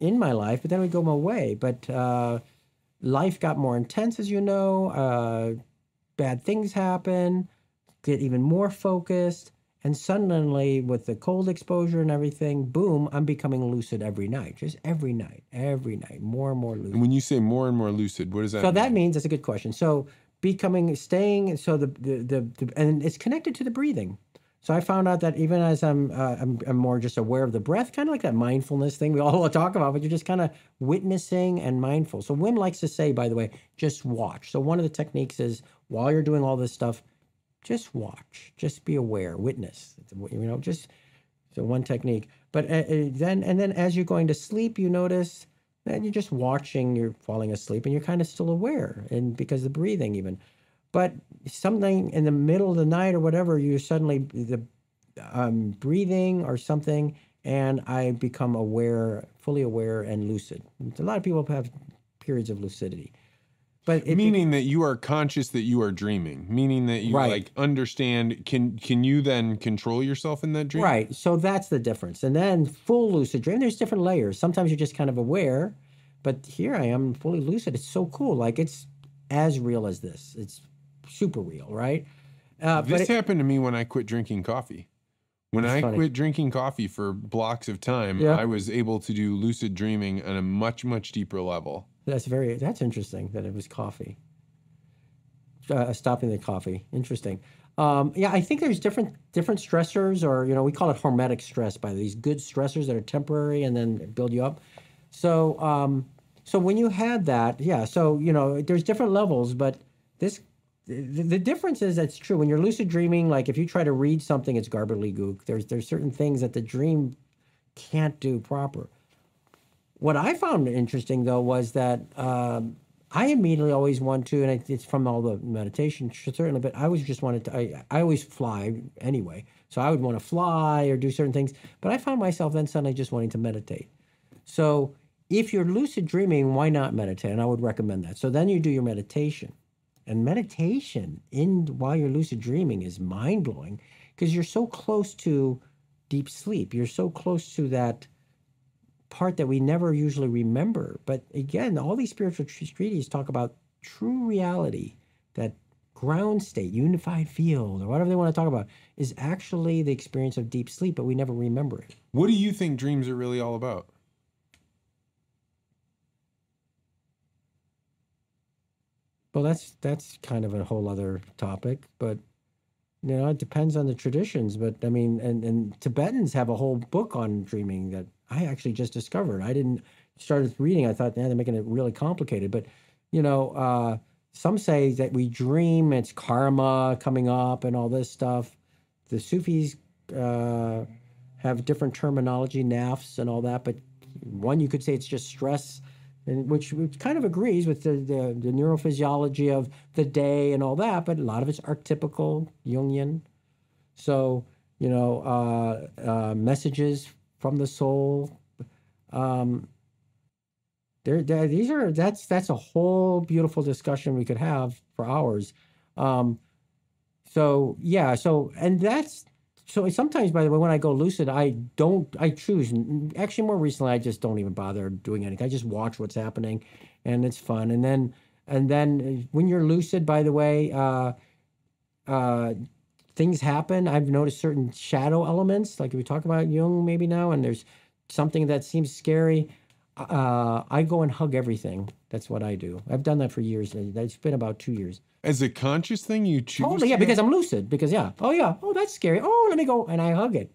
in my life, but then we go my way. But uh, life got more intense, as you know. Uh, bad things happen. Get even more focused. And suddenly, with the cold exposure and everything, boom, I'm becoming lucid every night. Just every night, every night, more and more lucid. And when you say more and more lucid, what does that So mean? that means that's a good question. So becoming, staying, so the the, the, the and it's connected to the breathing. So I found out that even as I'm, uh, I'm I'm more just aware of the breath, kind of like that mindfulness thing we all talk about, but you're just kind of witnessing and mindful. So Wim likes to say, by the way, just watch. So one of the techniques is while you're doing all this stuff, just watch, just be aware, witness. You know, just so one technique. But uh, uh, then and then as you're going to sleep, you notice that you're just watching, you're falling asleep, and you're kind of still aware, and because of the breathing even. But something in the middle of the night or whatever, you're suddenly the um, breathing or something, and I become aware, fully aware and lucid. A lot of people have periods of lucidity, but it, meaning that you are conscious that you are dreaming, meaning that you Right. like understand. Can can you then control yourself in that dream? Right. So that's the difference. And then full lucid dream, there's different layers. Sometimes you're just kind of aware, but here I am fully lucid. It's so cool. Like it's as real as this. It's super real, right? Uh, This it- happened to me when I quit drinking coffee. When I funny. quit drinking coffee for blocks of time, Yeah. I was able to do lucid dreaming on a much much deeper level. That's very that's interesting that it was coffee. Uh, stopping the coffee, interesting. Um, yeah, I think there's different different stressors, or you know, we call it hormetic stress by these good stressors that are temporary and then build you up. So, um, so when you had that, yeah, so you know, there's different levels, but this, the, difference is that's true. When you're lucid dreaming, like if you try to read something, it's gobbledygook. There's there's certain things that the dream can't do proper. What I found interesting though was that um, I immediately always want to, and it's from all the meditation certainly, but I always just wanted to. I, I always fly anyway, so I would want to fly or do certain things. But I found myself then suddenly just wanting to meditate. So if you're lucid dreaming, why not meditate? And I would recommend that. So then you do your meditation. And meditation in while you're lucid dreaming is mind blowing because you're so close to deep sleep. You're so close to that part that we never usually remember. But again, all these spiritual tr- treaties talk about true reality, that ground state, unified field, or whatever they want to talk about, is actually the experience of deep sleep, but we never remember it. What do you think dreams are really all about? Well, that's that's kind of a whole other topic, but you know, it depends on the traditions. But I mean, and, and Tibetans have a whole book on dreaming that I actually just discovered. I didn't started reading. I thought, yeah, they're making it really complicated. But you know, uh, some say that we dream it's karma coming up and all this stuff. The Sufis uh, have different terminology, nafs and all that. But one, you could say it's just stress and which, which kind of agrees with the, the, the neurophysiology of the day and all that, but a lot of it's archetypical, Jungian. So, you know, uh, uh, messages from the soul. Um, there, these are that's that's a whole beautiful discussion we could have for hours. Um, so yeah, so and that's so sometimes by the way when i go lucid i don't i choose actually more recently i just don't even bother doing anything i just watch what's happening and it's fun and then and then when you're lucid by the way uh uh things happen i've noticed certain shadow elements like if we talk about jung maybe now and there's something that seems scary uh i go and hug everything that's what i do i've done that for years it's been about two years As a conscious thing, you choose. Oh yeah, to- because I'm lucid. Because yeah, oh yeah, oh that's scary. Oh, let me go, and I hug it,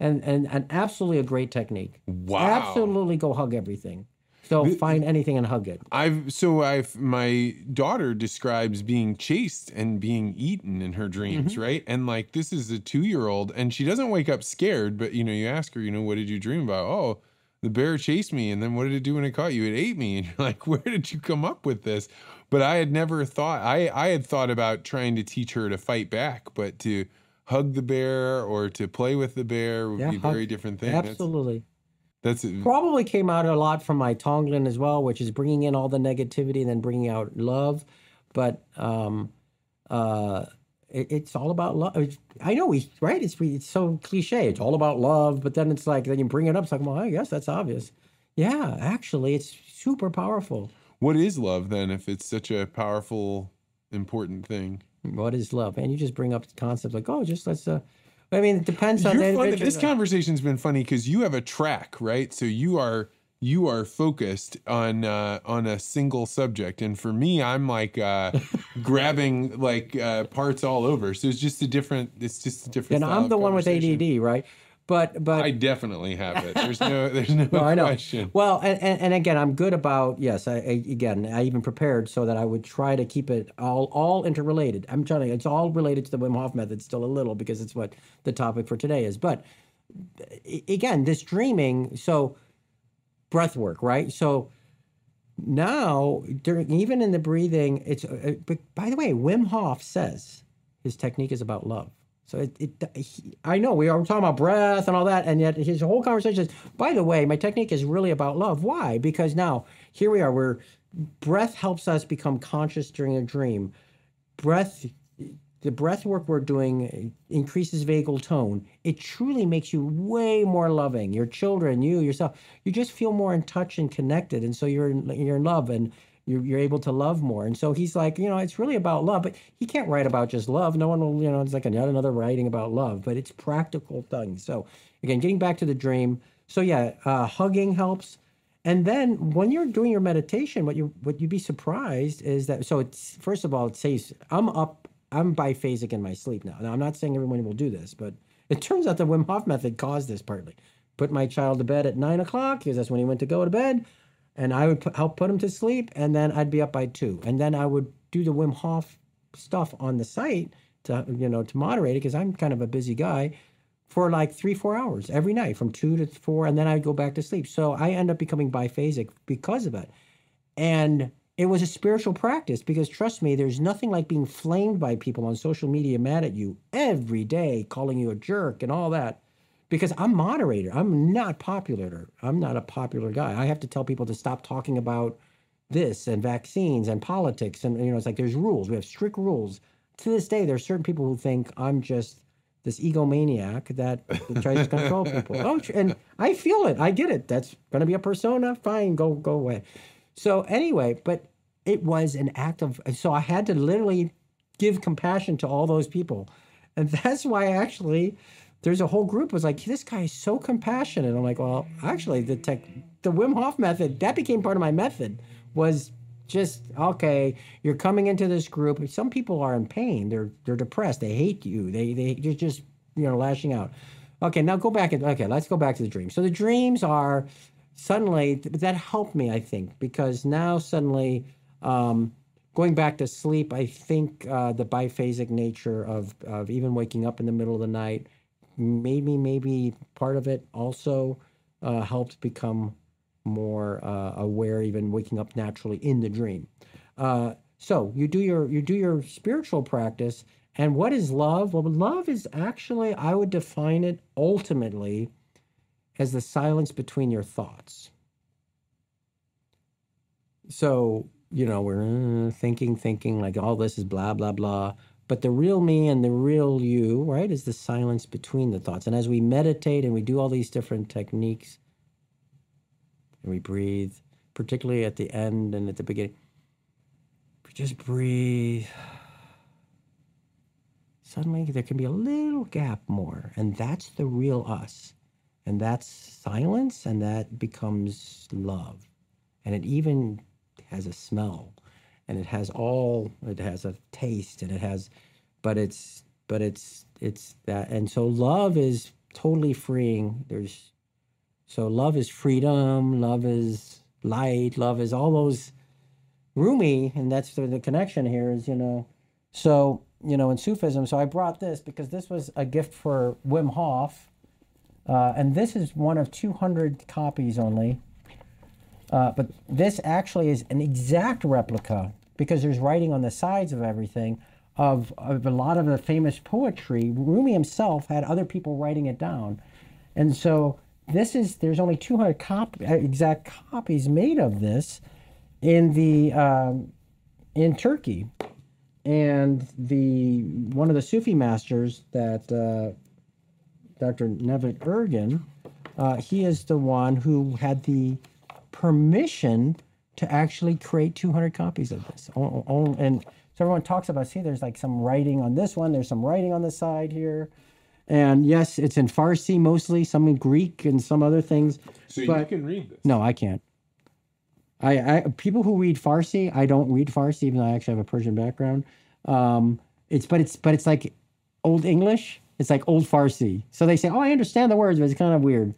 and and and absolutely a great technique. Wow. Absolutely, go hug everything. So find anything and hug it. I've so I've my daughter describes being chased and being eaten in her dreams, Mm-hmm. right? And like this is a two year old, and she doesn't wake up scared, but you know, you ask her, you know, what did you dream about? Oh, the bear chased me, and then what did it do when it caught you? It ate me, and you're like, where did you come up with this? But I had never thought I I had thought about trying to teach her to fight back, but to hug the bear or to play with the bear would Yeah, be hug- very different thing. That's- That's, Probably came out a lot from my Tonglen as well, which is bringing in all the negativity and then bringing out love. But um, uh, it, it's all about love. I know we right. It's it's so cliche. It's all about love, but then it's like then you bring it up. It's like, well, I guess that's obvious. Yeah, actually, it's super powerful. what is love then if it's such a powerful, important thing? What is love? And you just bring up concepts like, oh, just let's. Uh, I mean, it depends on You're the fun- individual. This conversation's been funny because you have a track, right? So you are you are focused on uh, on a single subject, and for me, I'm like uh, grabbing like uh, parts all over. So it's just a different. It's just a different. and I'm the one with. ADD, right? But but I definitely have it. There's no. There's no No, I know. question. Well, and, and, and again, I'm good about yes. I, I again, I even prepared so that I would try to keep it all all interrelated. I'm trying to. It's all related to the Wim Hof method still a little because it's what the topic for today is. But again, this dreaming. So breath work, right? So now, during even in the breathing, it's. Uh, but by the way, Wim Hof says his technique is about love. So it, it he, I know we are talking about breath and all that, and yet his whole conversation is. By the way, my technique is really about love. Why? Because now here we are. Where breath helps us become conscious during a dream. Breath, the breath work we're doing increases vagal tone. It truly makes you way more loving. Your children, you yourself, you just feel more in touch and connected, and so you're in, you're in love and. You're, you're able to love more. And so he's like, you know, it's really about love, but he can't write about just love. No one will, you know, it's like another writing about love, but it's practical things. So again, getting back to the dream. So yeah, uh, hugging helps. And then when you're doing your meditation, what you what you'd be surprised is that so it's first of all it says I'm up I'm biphasic in my sleep now. Now I'm not saying everyone will do this, but it turns out the Wim Hof method caused this partly. Put my child to bed at nine o'clock because that's when he went to go to bed, and I would help put him to sleep, and then I'd be up by two, and then I would do the Wim Hof stuff on the site to you know to moderate it because I'm kind of a busy guy for like three, four hours every night from two to four, and then I'd go back to sleep. So I end up becoming biphasic because of it. And it was a spiritual practice because trust me, there's nothing like being flamed by people on social media mad at you every day, calling you a jerk and all that. Because I'm moderator. I'm not popular. I'm not a popular guy. I have to tell people to stop talking about this and vaccines and politics. And, you know, it's like there's rules. We have strict rules. To this day, there's certain people who think I'm just this egomaniac that tries to control people. Oh, and I feel it. I get it. That's going to be a persona. Fine, go go away. So anyway, but it was an act of. So I had to literally give compassion to all those people, and that's why I actually there's a whole group was like, this guy is so compassionate. I'm like, well, actually, the tech, the Wim Hof method that became part of my method was just okay you're coming into this group. Some people are in pain. They're they're depressed. They hate you. They they you're just you know lashing out. Okay now go back and okay let's go back to the dreams so the dreams are suddenly that helped me i think because now suddenly um going back to sleep i think uh, the biphasic nature of of even waking up in the middle of the night maybe maybe part of it also uh, helped become more uh, aware, even waking up naturally in the dream. Uh, so you do your you do your spiritual practice, and what is love? Well, love is actually I would define it ultimately as the silence between your thoughts. So you know we're uh, thinking, thinking like all this is blah blah blah. But the real me and the real you, right, is the silence between the thoughts. And as we meditate and we do all these different techniques, and we breathe, particularly at the end and at the beginning. We just breathe. Suddenly, there can be a little gap more, and that's the real us. And that's silence, and that becomes love. And it even has a smell, and it has all, it has a taste, and it has, but it's, but it's, it's that. And so love is totally freeing. There's, so love is freedom. Love is light, love is all those Rumi, and that's the, the connection here is, you know. So, you know, in Sufism, so I brought this because this was a gift for Wim Hof. Uh, and this is one of 200 copies only. Uh, but this actually is an exact replica because there's writing on the sides of everything of, of a lot of the famous poetry. Rumi himself had other people writing it down. And so this is, there's only 200 cop, uh, exact copies made of this in the, um, in Turkey. And the, one of the Sufi masters that, uh, Dr. Nevit Ergin, uh, he is the one who had the permission to actually create 200 copies of this. And so everyone talks about, see, there's like some writing on this one, there's some writing on the side here. And yes, it's in Farsi mostly, some in Greek and some other things. So you can read this. No, I can't. I, I people who read Farsi, I don't read Farsi, even though I actually have a Persian background. Um, it's but it's but it's like old English. It's like old Farsi. So they say, "Oh, I understand the words, but it's kind of weird."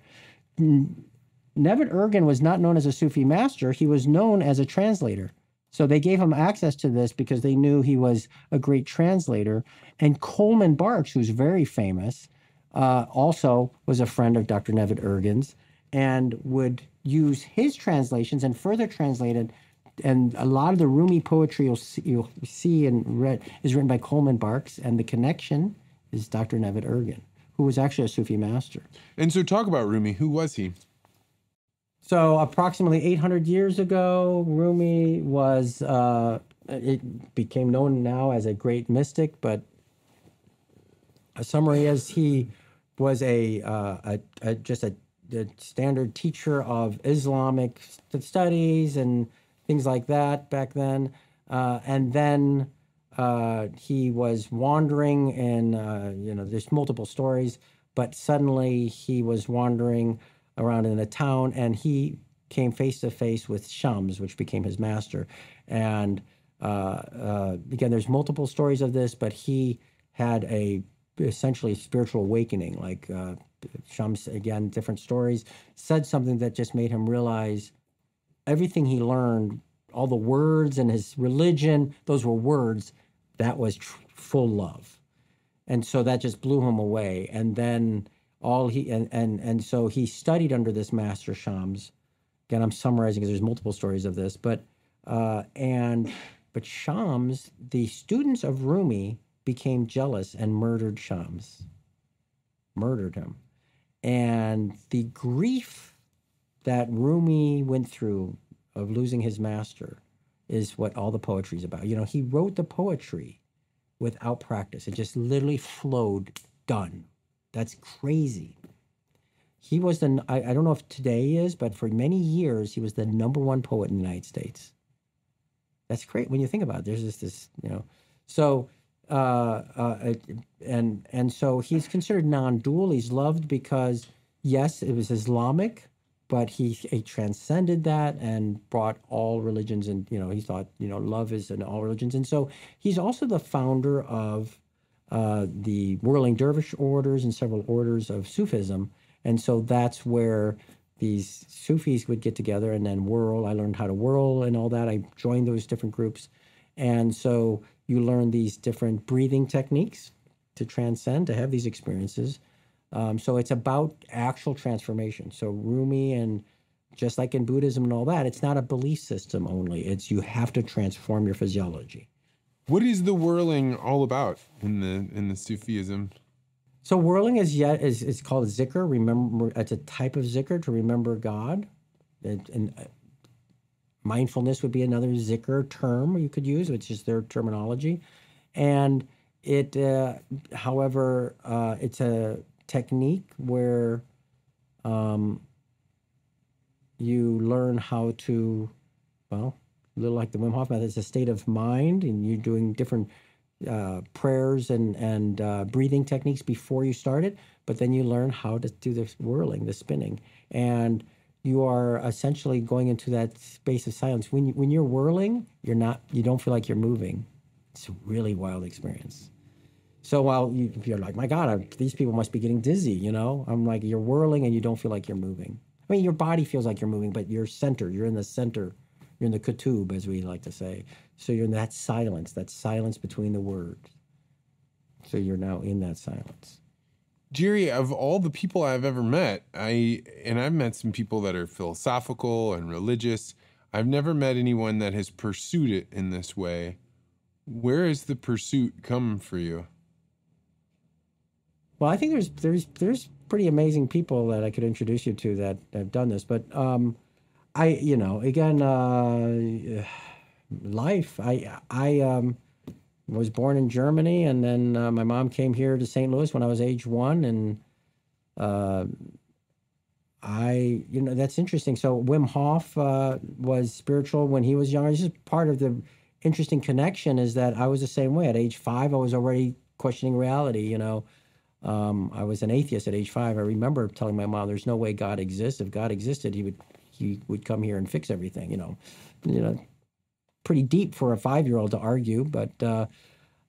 N- Nevit Ergin was not known as a Sufi master. He was known as a translator. So they gave him access to this because they knew he was a great translator. And Coleman Barks, who's very famous, uh, also was a friend of Dr. Nevit Ergin's and would use his translations and further translated. And a lot of the Rumi poetry you'll see, you'll see and read is written by Coleman Barks, and the connection is Dr. Nevit Ergin, who was actually a Sufi master. And so talk about Rumi. Who was he? So approximately 800 years ago, Rumi was, uh, it became known now as a great mystic, but a summary is he was a, uh, a, a just a, a standard teacher of Islamic st- studies and things like that back then. Uh, and then uh, he was wandering and, uh, you know, there's multiple stories, but suddenly he was wandering around in a town and he came face to face with Shams, which became his master. And uh, uh, again, there's multiple stories of this, but he had a essentially spiritual awakening. Like uh, Shams, again, different stories, said something that just made him realize everything he learned, all the words and his religion, those were words, that was tr- full love. And so that just blew him away. And then all he and and and so he studied under this master Shams. Again, I'm summarizing because there's multiple stories of this, but uh, and but Shams, the students of Rumi became jealous and murdered Shams, murdered him, and the grief that Rumi went through of losing his master is what all the poetry is about. You know, he wrote the poetry without practice. It just literally flowed, done. That's crazy. He was the, I, I don't know if today is, but for many years, he was the number one poet in the United States. That's great when you think about it. There's just this, you know, so, uh, uh, and, and so he's considered non dual. He's loved because, yes, it was Islamic, but he, he transcended that and brought all religions and, you know, he thought, you know, love is in all religions. And so he's also the founder of uh, the whirling dervish orders and several orders of Sufism. And so that's where these Sufis would get together and then whirl. I learned how to whirl and all that. I joined those different groups. And so you learn these different breathing techniques to transcend, to have these experiences. Um, so it's about actual transformation. So Rumi and just like in Buddhism and all that, it's not a belief system only. It's you have to transform your physiology. What is the whirling all about in the in the Sufism? So whirling is yet is is called zikr. Remember, it's a type of zikr to remember God. And uh, mindfulness would be another zikr term you could use, which is their terminology. And it, uh, however, uh, it's a technique where um, you learn how to, well, a little like the Wim Hof method. It's a state of mind, and you're doing different uh, prayers and and uh, breathing techniques before you start it. But then you learn how to do the whirling, the spinning, and you are essentially going into that space of silence. When you, when you're whirling, you're not. You don't feel like you're moving. It's a really wild experience. So while you, you're like, my God, I, these people must be getting dizzy, you know, I'm like, you're whirling and you don't feel like you're moving. I mean, your body feels like you're moving, but you're centered. You're in the center. You're in the ketub, as we like to say. So you're in that silence, that silence between the words. So you're now in that silence. Gerry, of all the people I've ever met, I and I've met some people that are philosophical and religious. I've never met anyone that has pursued it in this way. Where has the pursuit come for you? Well, I think there's there's there's pretty amazing people that I could introduce you to that have done this, but um, I you know again uh, life. I I um, was born in Germany, and then uh, my mom came here to St. Louis when I was age one, and uh, I you know that's interesting. So Wim Hof uh, was spiritual when he was younger. This is part of the interesting connection is that I was the same way. At age five, I was already questioning reality. You know um, I was an atheist at age five. I remember telling my mom, "There's no way God exists. If God existed, he would he would come here and fix everything." You know, you know, pretty deep for a five year old to argue. But uh,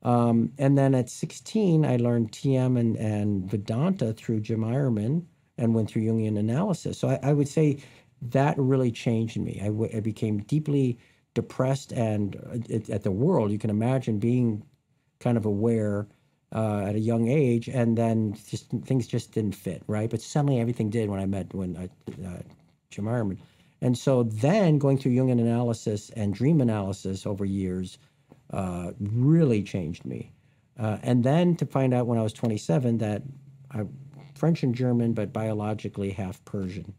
um, and then at 16, I learned TM and and Vedanta through Jim Eyerman and went through Jungian analysis. So I, I would say that really changed me. I, w- I became deeply depressed and uh, at the world. You can imagine being kind of aware uh, at a young age, and then just things just didn't fit, right? But suddenly everything did when I met when I, uh, Jim Eyerman. And so then going through Jungian analysis and dream analysis over years uh, really changed me. Uh, and then to find out when I was 27 that I'm French and German, but biologically half Persian.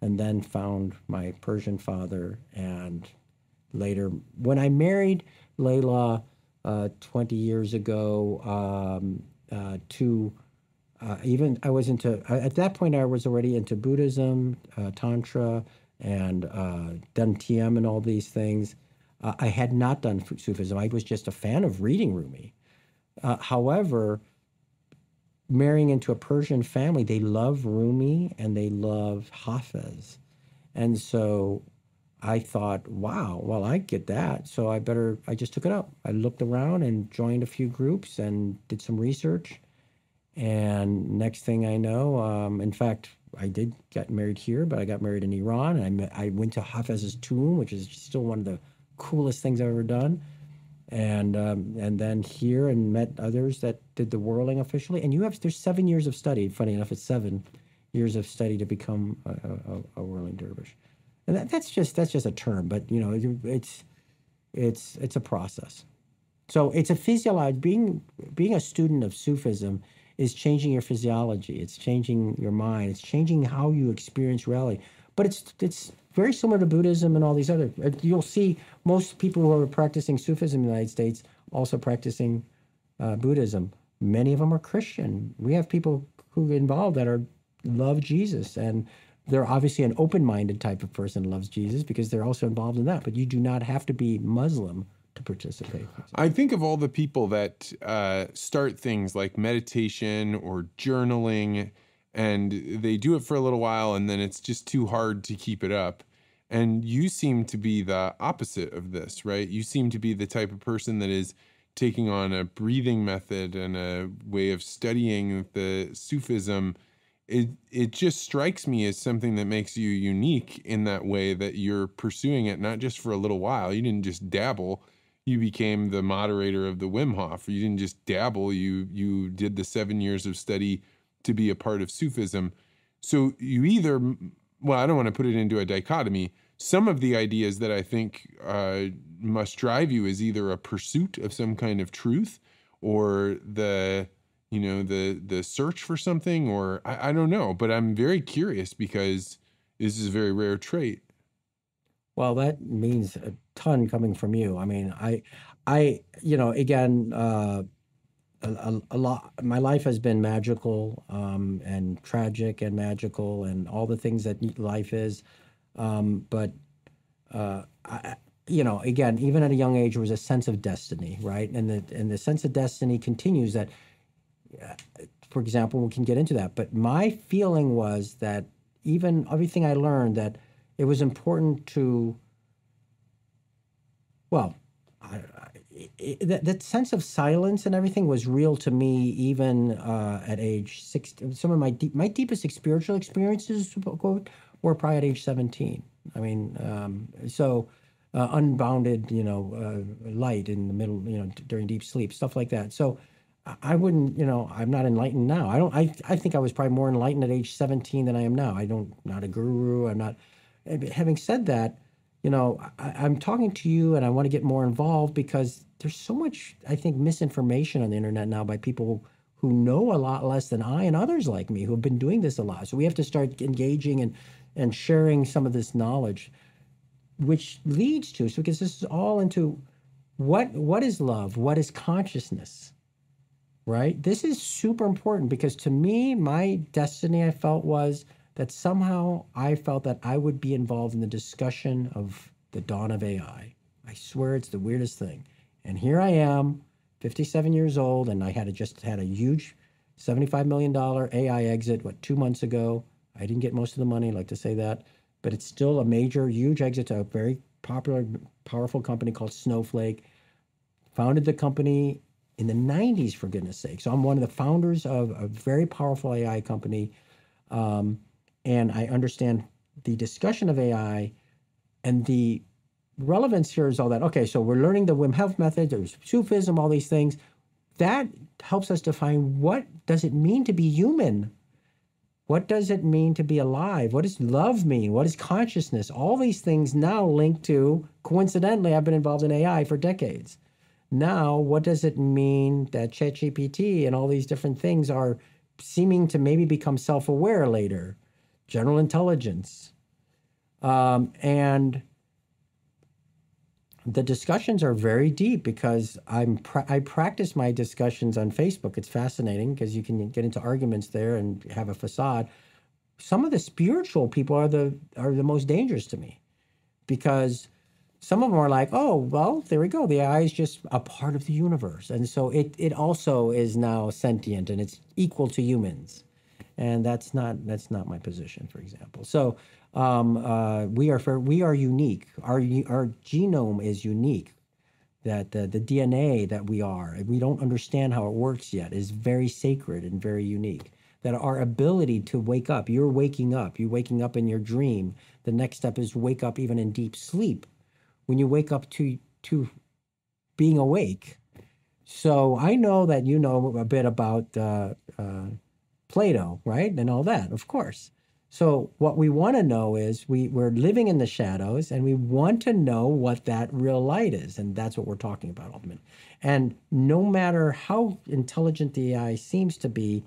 And then found my Persian father. And later, when I married Layla, uh, 20 years ago um, uh, to uh, even I was into at that point I was already into Buddhism, uh, Tantra, and uh, done TM and all these things. Uh, I had not done Sufism. I was just a fan of reading Rumi. however, marrying into a Persian family, they love Rumi and they love Hafez, and so I thought, wow, well, I get that. So I better, I just took it up. I looked around and joined a few groups and did some research. And next thing I know, um, in fact, I did get married here, but I got married in Iran. And I, met, I went to Hafez's tomb, which is still one of the coolest things I've ever done. And um, and then here and met others that did the whirling officially. And you have there's seven years of study. Funny enough, it's seven years of study to become a, a, a whirling dervish and that, that's just that's just a term, but you know, it's it's it's a process. So it's a physiology. Being being a student of Sufism is changing your physiology. It's changing your mind. It's changing how you experience reality. But it's it's very similar to Buddhism and all these other. Uh, you'll see most people who are practicing Sufism in the United States also practicing uh, Buddhism. Many of them are Christian. We have people who are involved that are love Jesus and they're obviously an open-minded type of person loves Jesus because they're also involved in that. But you do not have to be Muslim to participate. I think of all the people that uh, start things like meditation or journaling, and they do it for a little while, and then it's just too hard to keep it up. And you seem to be the opposite of this, right? You seem to be the type of person that is taking on a breathing method and a way of studying the Sufism it it just strikes me as something that makes you unique in that way that you're pursuing it not just for a little while. You didn't just dabble. You became the moderator of the Wim Hof. You didn't just dabble. You you did the seven years of study to be a part of Sufism. So you either, well, I don't want to put it into a dichotomy. Some of the ideas that I think uh, must drive you is either a pursuit of some kind of truth or the you know the the search for something or I, I don't know but i'm very curious because this is a very rare trait well that means ton coming from you. I mean i i you know again uh a, a, lot my life has been magical um, and tragic and magical and all the things that life is. Um, but uh, I, you know again even at a young age there was a sense of destiny right? And the and the sense of destiny continues that for example, we can get into that. But my feeling was that even everything I learned, that it was important to, well, I, I, that, that sense of silence and everything was real to me even uh, at age 16. Some of my deep, my deepest spiritual experiences, quote, or probably at age 17. I mean, um, so uh, unbounded, you know, uh, light in the middle, you know, d- during deep sleep, stuff like that. So I- I wouldn't, you know, I'm not enlightened now. I don't. I I think I was probably more enlightened at age 17 than I am now. I don't. Not a guru. I'm not. eh, Having said that, you know, I, I'm talking to you, and I want to get more involved because there's so much, I think, misinformation on the internet now by people who know a lot less than I and others like me who have been doing this a lot. So we have to start engaging and and sharing some of this knowledge which leads to so because this is all into what what is love? What is consciousness? Right? This is super important because to me my destiny i felt was that somehow i felt that i would be involved in the discussion of the dawn of ai i swear it's the weirdest thing and here i am 57 years old and i had a, just had a huge 75 million dollar ai exit what two months ago i didn't get most of the money I like to say that but it's still a major, huge exit to a very popular, powerful company called Snowflake. Founded the company in the 90s, for goodness sake. So I'm one of the founders of a very powerful AI company. Um, and I understand the discussion of AI and the relevance here is all that. Okay, so we're learning the Wim Hof method, there's Sufism, all these things. That helps us define what does it mean to be human? What does it mean to be alive? What does love mean? What is consciousness? All these things now linked to, coincidentally, I've been involved in AI for decades. Now, what does it mean that ChatGPT and all these different things are seeming to maybe become self aware later? General intelligence. Um, and the discussions are very deep because I'm pra- I practice my discussions on Facebook. It's fascinating because you can get into arguments there and have a facade. Some of the spiritual people are the are the most dangerous to me because some of them are like, oh well, there we go. The AI is just a part of the universe, and so it it also is now sentient and it's equal to humans, and that's not that's not my position, for example. So um, uh, we are we are unique. Our our genome is unique. That the, the DNA that we are, we don't understand how it works yet, is very sacred and very unique. That our ability to wake up, you're waking up, you're waking up in your dream. The next step is wake up even in deep sleep. When you wake up to to being awake. So I know that you know a bit about uh, uh, Plato, right, and all that, of course. So what we want to know is we we're living in the shadows, and we want to know what that real light is, and that's what we're talking about ultimately. And no matter how intelligent the AI seems to be,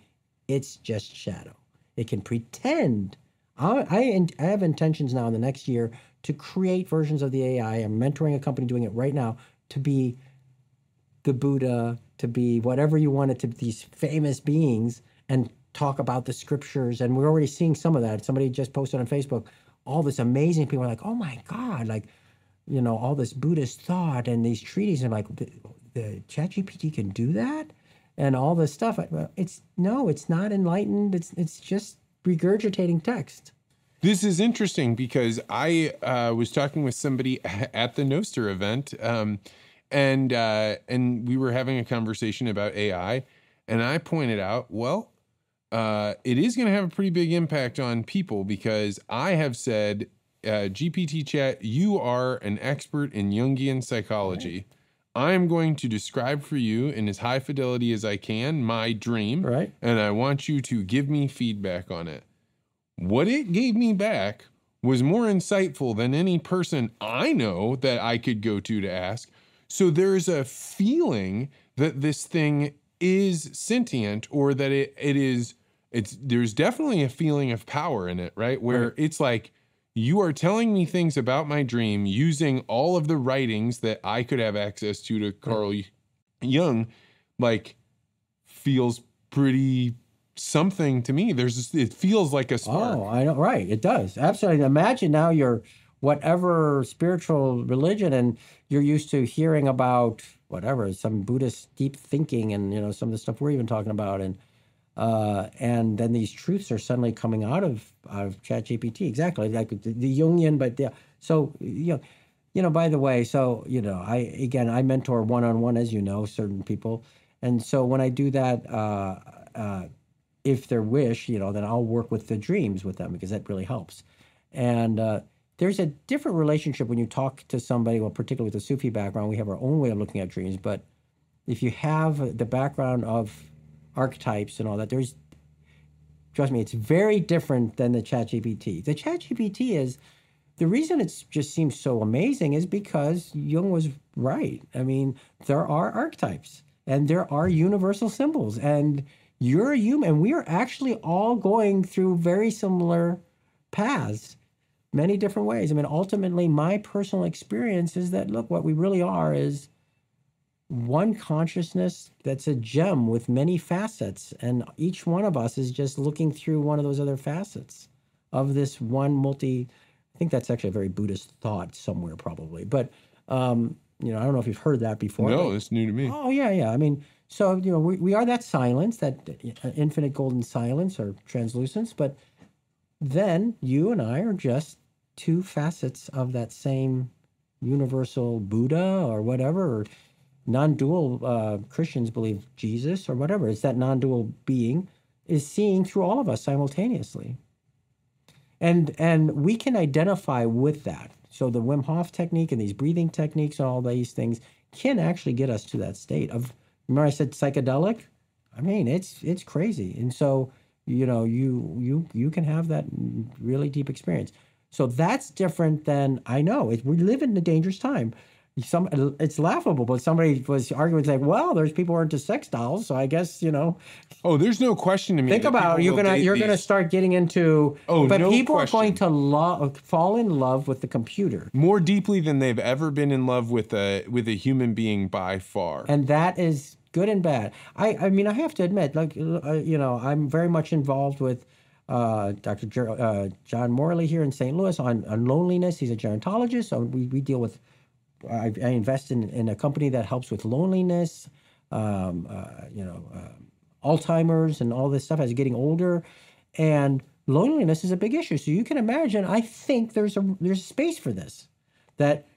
it's just shadow. It can pretend. I, I, I have intentions now in the next year to create versions of the AI. I'm mentoring a company doing it right now to be the Buddha, to be whatever you want it to be, these famous beings, and talk about the scriptures. And we're already seeing some of that. Somebody just posted on Facebook all this amazing people are like, oh my God, like, you know, all this Buddhist thought and these treaties. And like, the, the ChatGPT can do that? And all this stuff. It's no, it's not enlightened. It's it's just regurgitating text. This is interesting because I uh, was talking with somebody at the Nostr event, um, and uh, and we were having a conversation about AI, and I pointed out, well, uh, it is going to have a pretty big impact on people because I have said, uh, GPT chat, you are an expert in Jungian psychology. I am going to describe for you in as high fidelity as I can my dream, Right. and I want you to give me feedback on it. What it gave me back was more insightful than any person I know that I could go to to ask. So there's a feeling that this thing is sentient or that it, it is it's there's definitely a feeling of power in it, right? Where Right. it's like you are telling me things about my dream using all of the writings that I could have access to to Carl Jung, like feels pretty something to me. There's it feels like a spark. Oh, I know. Right. It does. Absolutely. Imagine now you're whatever spiritual religion and you're used to hearing about whatever, some Buddhist deep thinking and, you know, some of the stuff we're even talking about. And, uh, and then these truths are suddenly coming out of, out of ChatGPT. Exactly. Like the, the Jungian, but yeah. So, you know, you know, by the way, so, you know, I, again, I mentor one-on-one, as you know, certain people. And so when I do that, uh, uh, if their wish, you know, then I'll work with the dreams with them because that really helps. And uh, there's a different relationship when you talk to somebody, well, particularly with a Sufi background. We have our own way of looking at dreams, but if you have the background of archetypes and all that, there's trust me, it's very different than the ChatGPT. The ChatGPT is the reason it just seems so amazing is because Jung was right. I mean, there are archetypes and there are universal symbols, and you're a human, we are actually all going through very similar paths, many different ways. I mean, ultimately, my personal experience is that look, what we really are is one consciousness that's a gem with many facets, and each one of us is just looking through one of those other facets of this one multi. I think that's actually a very Buddhist thought somewhere, probably. But um, you know, I don't know if you've heard that before. No, but, it's new to me. Oh yeah, yeah. I mean, so you know, we, we are that silence, that uh, infinite golden silence or translucence, but then you and I are just two facets of that same universal Buddha or whatever, or non-dual uh, Christians believe Jesus or whatever. It's that non-dual being is seeing through all of us simultaneously. And and we can identify with that. So the Wim Hof technique and these breathing techniques and all these things can actually get us to that state of remember I said psychedelic? I mean, it's it's crazy. And so, you know, you you you can have that really deep experience. So that's different than I know. It, we live in a dangerous time some it's laughable, but somebody was arguing like, well, there's people who are into sex dolls, so I guess you know. Oh, there's no question to me. Think about you're gonna you're these. gonna start getting into. Oh, but no people question. are going to love fall in love with the computer more deeply than they've ever been in love with a with a human being by far. And that is good and bad. I I mean I have to admit, like uh, you know, I'm very much involved with. Uh, Dr. Jer- uh, John Morley here in St. Louis on, on loneliness. He's a gerontologist, so we, we deal with I, I invest in, in a company that helps with loneliness, um, uh, you know, uh, Alzheimer's and all this stuff as getting older, and loneliness is a big issue. So you can imagine. I think there's a there's a space for this, that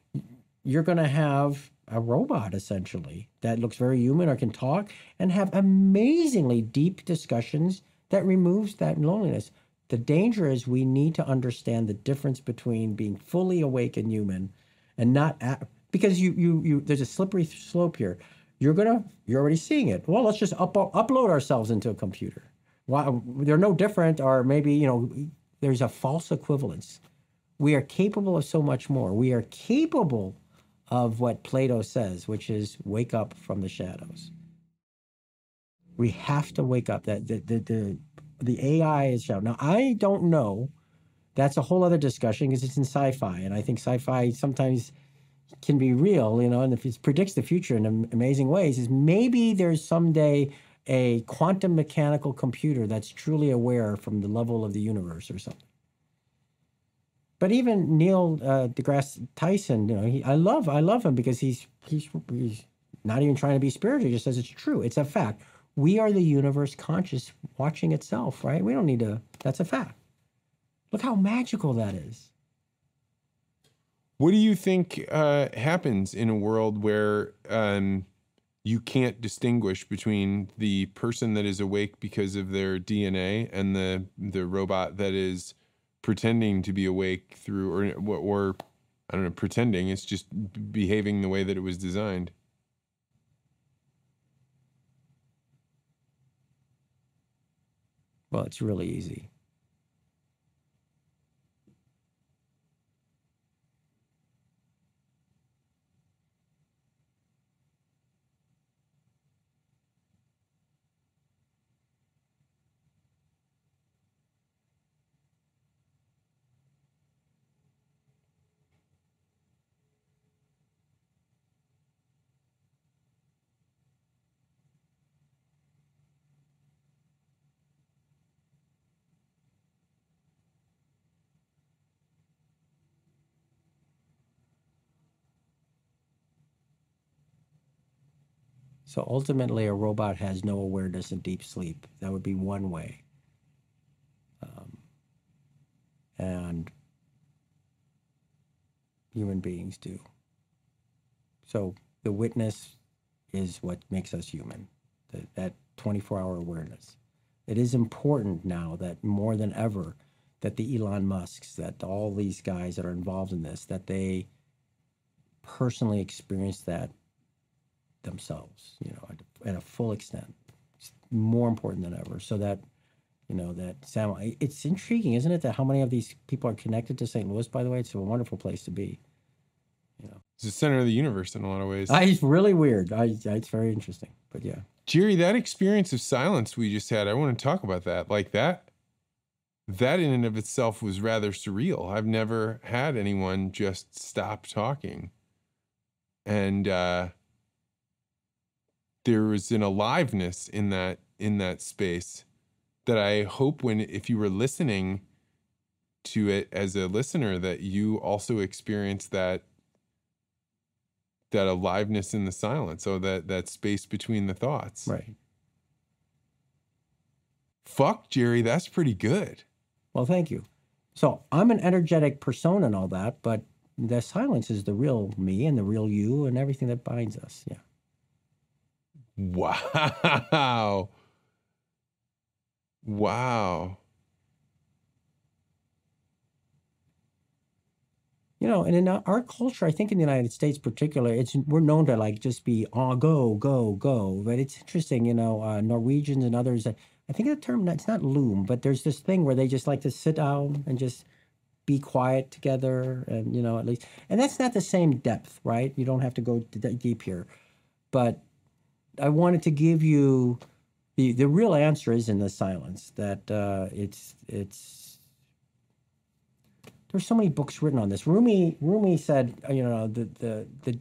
you're going to have a robot essentially that looks very human or can talk and have amazingly deep discussions that removes that loneliness. The danger is we need to understand the difference between being fully awake and human and not at, because you you you there's a slippery slope here. You're gonna you're already seeing it. Well, let's just up, upload ourselves into a computer. Why they're no different, or maybe you know there's a false equivalence. We are capable of so much more. We are capable of what Plato says, which is wake up from the shadows. We have to wake up. That the the the, the AI is shadow. Now I don't know. That's a whole other discussion because it's in sci-fi, and I think sci-fi sometimes can be real, you know, and if it predicts the future in amazing ways, is maybe there's someday a quantum mechanical computer that's truly aware from the level of the universe or something. But even Neil uh, deGrasse Tyson, you know, he, I love I love him because he's he's he's not even trying to be spiritual. He just says it's true. It's a fact. We are the universe conscious watching itself, right? We don't need to. That's a fact. Look how magical that is. What do you think uh, happens in a world where um, you can't distinguish between the person that is awake because of their DNA and the the robot that is pretending to be awake through or or I don't know pretending it's just behaving the way that it was designed. Well, it's really easy. So ultimately, a robot has no awareness in deep sleep. That would be one way. Um, and human beings do. So the witness is what makes us human, that 24 hour awareness. It is important now that more than ever that the Elon Musks, that all these guys that are involved in this, that they personally experience that themselves, you know, at, a full extent. It's more important than ever. So that, you know, that Sam, it's intriguing, isn't it, that how many of these people are connected to St. Louis, by the way? It's a wonderful place to be. You know, It's the center of the universe in a lot of ways. I, it's really weird. I, I, it's very interesting, but yeah. Gerry, that experience of silence we just had, I want to talk about that. Like that, that in and of itself was rather surreal. I've never had anyone just stop talking. And uh, there was an aliveness in that in that space that I hope when if you were listening to it as a listener that you also experienced that that aliveness in the silence so that that space between the thoughts Right. fuck Gerry that's pretty good Well, thank you. So I'm an energetic persona and all that, but the silence is the real me and the real you and everything that binds us. Yeah. Wow wow You know, and in our culture, I think in the United States, particularly, it's we're known to like just be oh go go go. But it's interesting, you know, uh, Norwegians and others. uh, I think the term it's not loom, but there's this thing where they just like to sit down and just be quiet together, and you know, at least, and that's not the same depth, right? You don't have to go deep here, but I wanted to give you the the real answer is in the silence. That uh, it's it's there's so many books written on this. Rumi Rumi said, uh, you know, the the the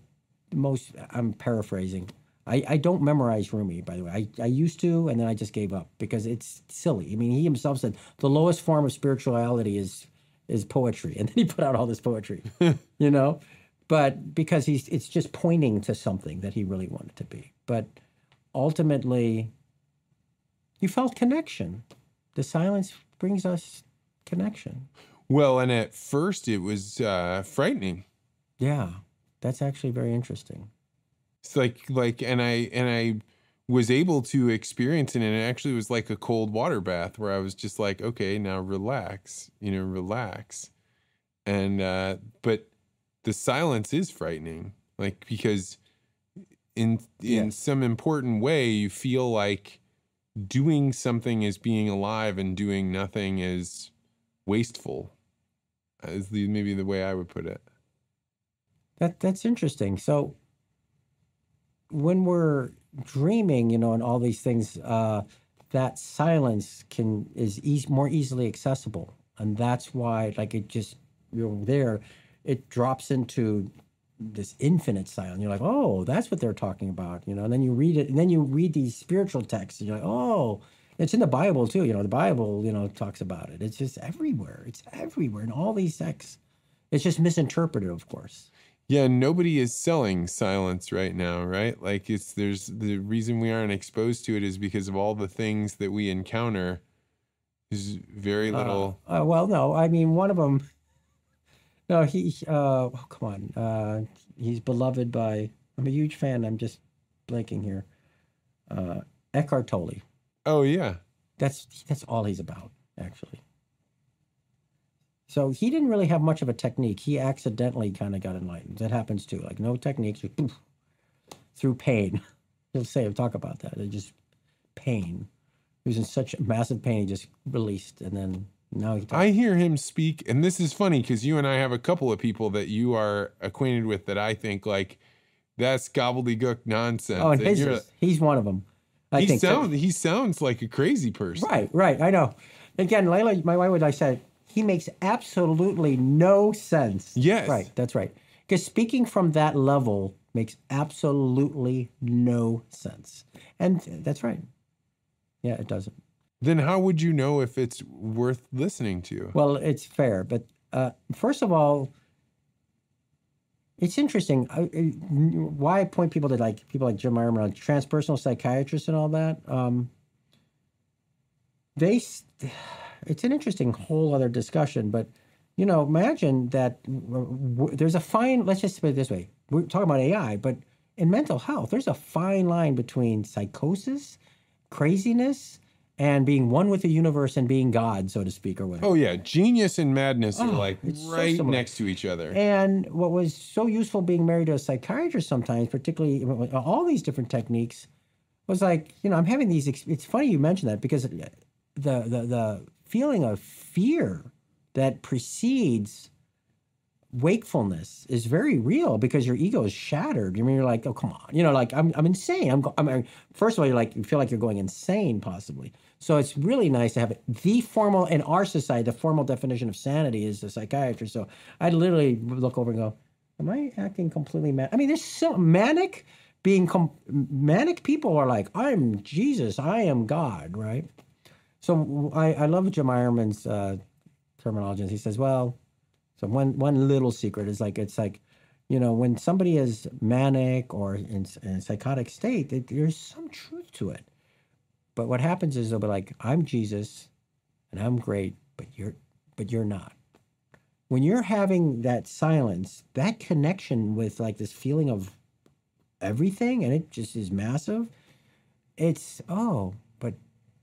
most. I'm paraphrasing. I, I don't memorize Rumi, by the way. I, I used to, and then I just gave up because it's silly. I mean, he himself said the lowest form of spirituality is is poetry, and then he put out all this poetry, you know. But because he's, it's just pointing to something that he really wanted to be. But ultimately, you felt connection. The silence brings us connection. well and at first it was uh frightening Yeah, that's actually very interesting. it's like like and i and i was able to experience it and it actually was like a cold water bath where i was just like okay now relax you know relax and uh but the silence is frightening like because in in Yes. some important way you feel like doing something is being alive and doing nothing is wasteful is the maybe the way i would put it That that's interesting. So when we're dreaming, you know, and all these things, uh, that silence can is eas more easily accessible, and that's why, like, it just you're there, it drops into this infinite silence. You're like, oh, that's what they're talking about, you know. And then you read it, and then you read these spiritual texts, and you're like, oh, it's in the Bible too. You know, the Bible, you know, talks about it. It's just everywhere. It's everywhere in all these texts. It's just misinterpreted, of course. Yeah, nobody is selling silence right now, right? Like it's there's the reason we aren't exposed to it is because of all the things that we encounter. There's very little. Uh, uh, well, no, I mean one of them. No, he. Uh, oh, come on. Uh, he's beloved by. I'm a huge fan. I'm just blanking here. Uh, Eckhart Tolle. oh yeah, That's that's all he's about, actually. So he didn't really have much of a technique. He accidentally kind of got enlightened. That happens too. Like no techniques, just poof, through pain. He'll say, talk about that. It just pain. He was in such massive pain, he just released, and then now he. Talks. I hear him speak, and this is funny because you and I have a couple of people that you are acquainted with that I think like that's gobbledygook nonsense. Oh, and And his is- he's one of them. I he think so. sounds he sounds like a crazy person. right, right. I know. Again, Layla, my wife, would I said he makes absolutely no sense. Yes. right. That's right. Because speaking from that level makes absolutely no sense, and that's right. Yeah, it doesn't. Then how would you know if it's worth listening to? Well, it's fair, but uh, first of all, it's interesting. I, I- why I point people to like people like Jim Eyerman, transpersonal psychiatrists, and all that. Um, they, it's an interesting whole other discussion. But you know, imagine that there's a fine. Let's just put it this way: we're talking about AI, but in mental health, there's a fine line between psychosis, craziness, and being one with the universe and being God, so to speak, or whatever. Oh yeah, genius and madness are Oh, like it's so right next to each other. And what was so useful being married to a psychiatrist sometimes, particularly all these different techniques, was like, you know, I'm having these. ex- It's funny you mention that because the the the feeling of fear that precedes wakefulness is very real because your ego is shattered. I mean, you're like, oh come on, you know, like I'm I'm insane. I'm, I'm first of all, you're like you feel like you're going insane possibly. So it's really nice to have it. The formal in our society, the formal definition of sanity is a psychiatrist. So I'd literally look over and go, am I acting completely mad? I mean, there's so manic being manic people are like, I'm Jesus, I am God, right? So I, I love Jim Eyerman's uh, terminology. He says, well, so one one little secret is like it's like, you know, when somebody is manic or in, in a psychotic state, it, there's some truth to it. But what happens is they'll be like, I'm Jesus, and I'm great, but you're but you're not. When you're having that silence, that connection with like this feeling of everything, and it just is massive. It's oh, but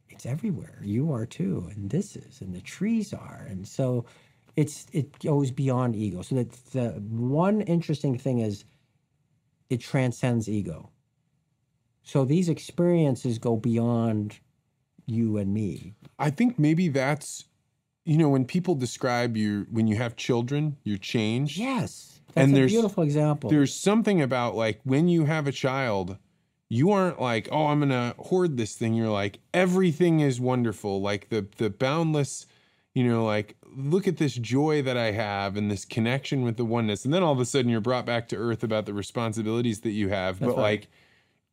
it's everywhere. You are too, and this is, and the trees are, and so it's it goes beyond ego. So that the one interesting thing is it transcends ego. So these experiences go beyond you and me. I think maybe that's you know when people describe you when you have children, you're changed. Yes, that's And a there's- beautiful example. There's something about like when you have a child, you aren't like, oh, I'm gonna hoard this thing. You're like, everything is wonderful. Like the the boundless, you know, like look at this joy that I have and this connection with the oneness. And then all of a sudden you're brought back to earth about the responsibilities that you have. That's but right. like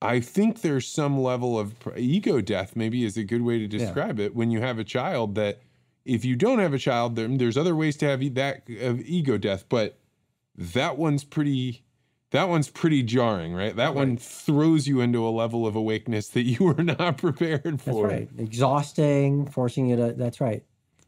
I think there's some level of ego death, maybe is a good way to describe it. When you have a child, that if you don't have a child, there, there's other ways to have that of ego death, but that one's pretty. That one's pretty jarring, right? That one throws you into a level of awakeness that you were not prepared for. That's right. Exhausting, forcing you to. That's right.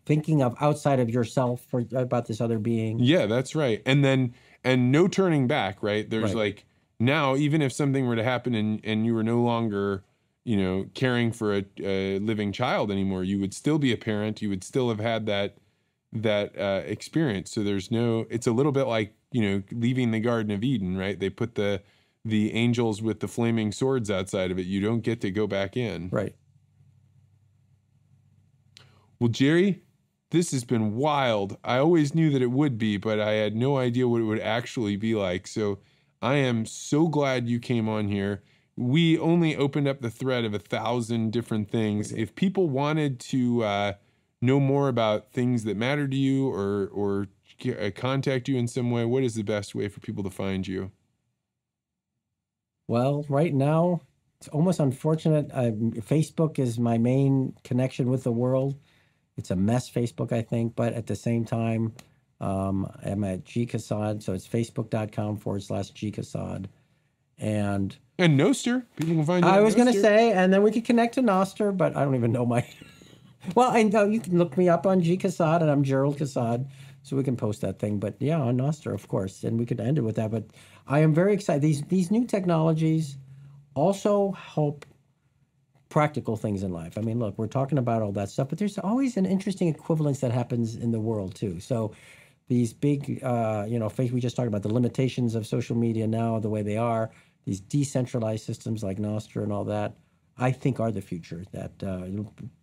Thinking of outside of yourself for about this other being. Yeah, that's right. And then and no turning back, right? There's Right. like now, even if something were to happen and and you were no longer, you know, caring for a, a living child anymore, you would still be a parent. You would still have had that that uh, experience. So there's no. It's a little bit like you know leaving the Garden of Eden, right? They put the the angels with the flaming swords outside of it. You don't get to go back in. Right. Well, Gerry, this has been wild. I always knew that it would be, but I had no idea what it would actually be like. So I am so glad you came on here. We only opened up the thread of a thousand different things. If people wanted to uh, know more about things that matter to you or or uh, contact you in some way, what is the best way for people to find you? Well, right now, it's almost unfortunate. Uh, Facebook is my main connection with the world. It's a mess, Facebook, I think, but at the same time, um, I'm at G Caussade, so it's facebook.com forward slash G Caussade. And And Nostr, people can find you. I was going to say, and then we could connect to Nostr, but I don't even know my. well, I know you can look me up on G Caussade, and I'm Gerald Caussade, so we can post that thing. But yeah, on Nostr, of course, and we could end it with that. But I am very excited. These these new technologies also help practical things in life. I mean, look, we're talking about all that stuff, but there's always an interesting equivalence that happens in the world too. So these big, uh, you know, face we just talked about the limitations of social media now, the way they are, these decentralized systems like Nostr and all that, I think are the future. That uh,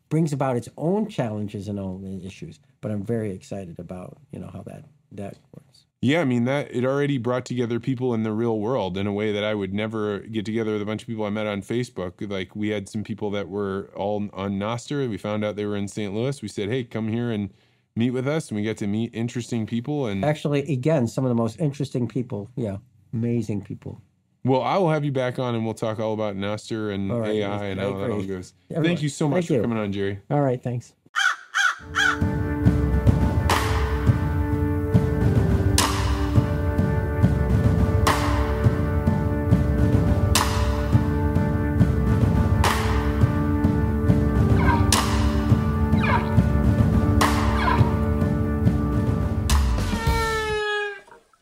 brings about its own challenges and own issues. But I'm very excited about you know how that that works. Yeah, I mean that it already brought together people in the real world in a way that I would never get together with a bunch of people I met on Facebook. Like we had some people that were all on Nostr. We found out they were in St. Louis. We said, "Hey, come here and meet with us." And we get to meet interesting people. And Actually, again, some of the most interesting people. Yeah, amazing people. well, I will have you back on, and we'll talk all about Nostr and right, AI and how that all goes. Everyone- Thank you so much for you. coming on, Gerry. All right, thanks.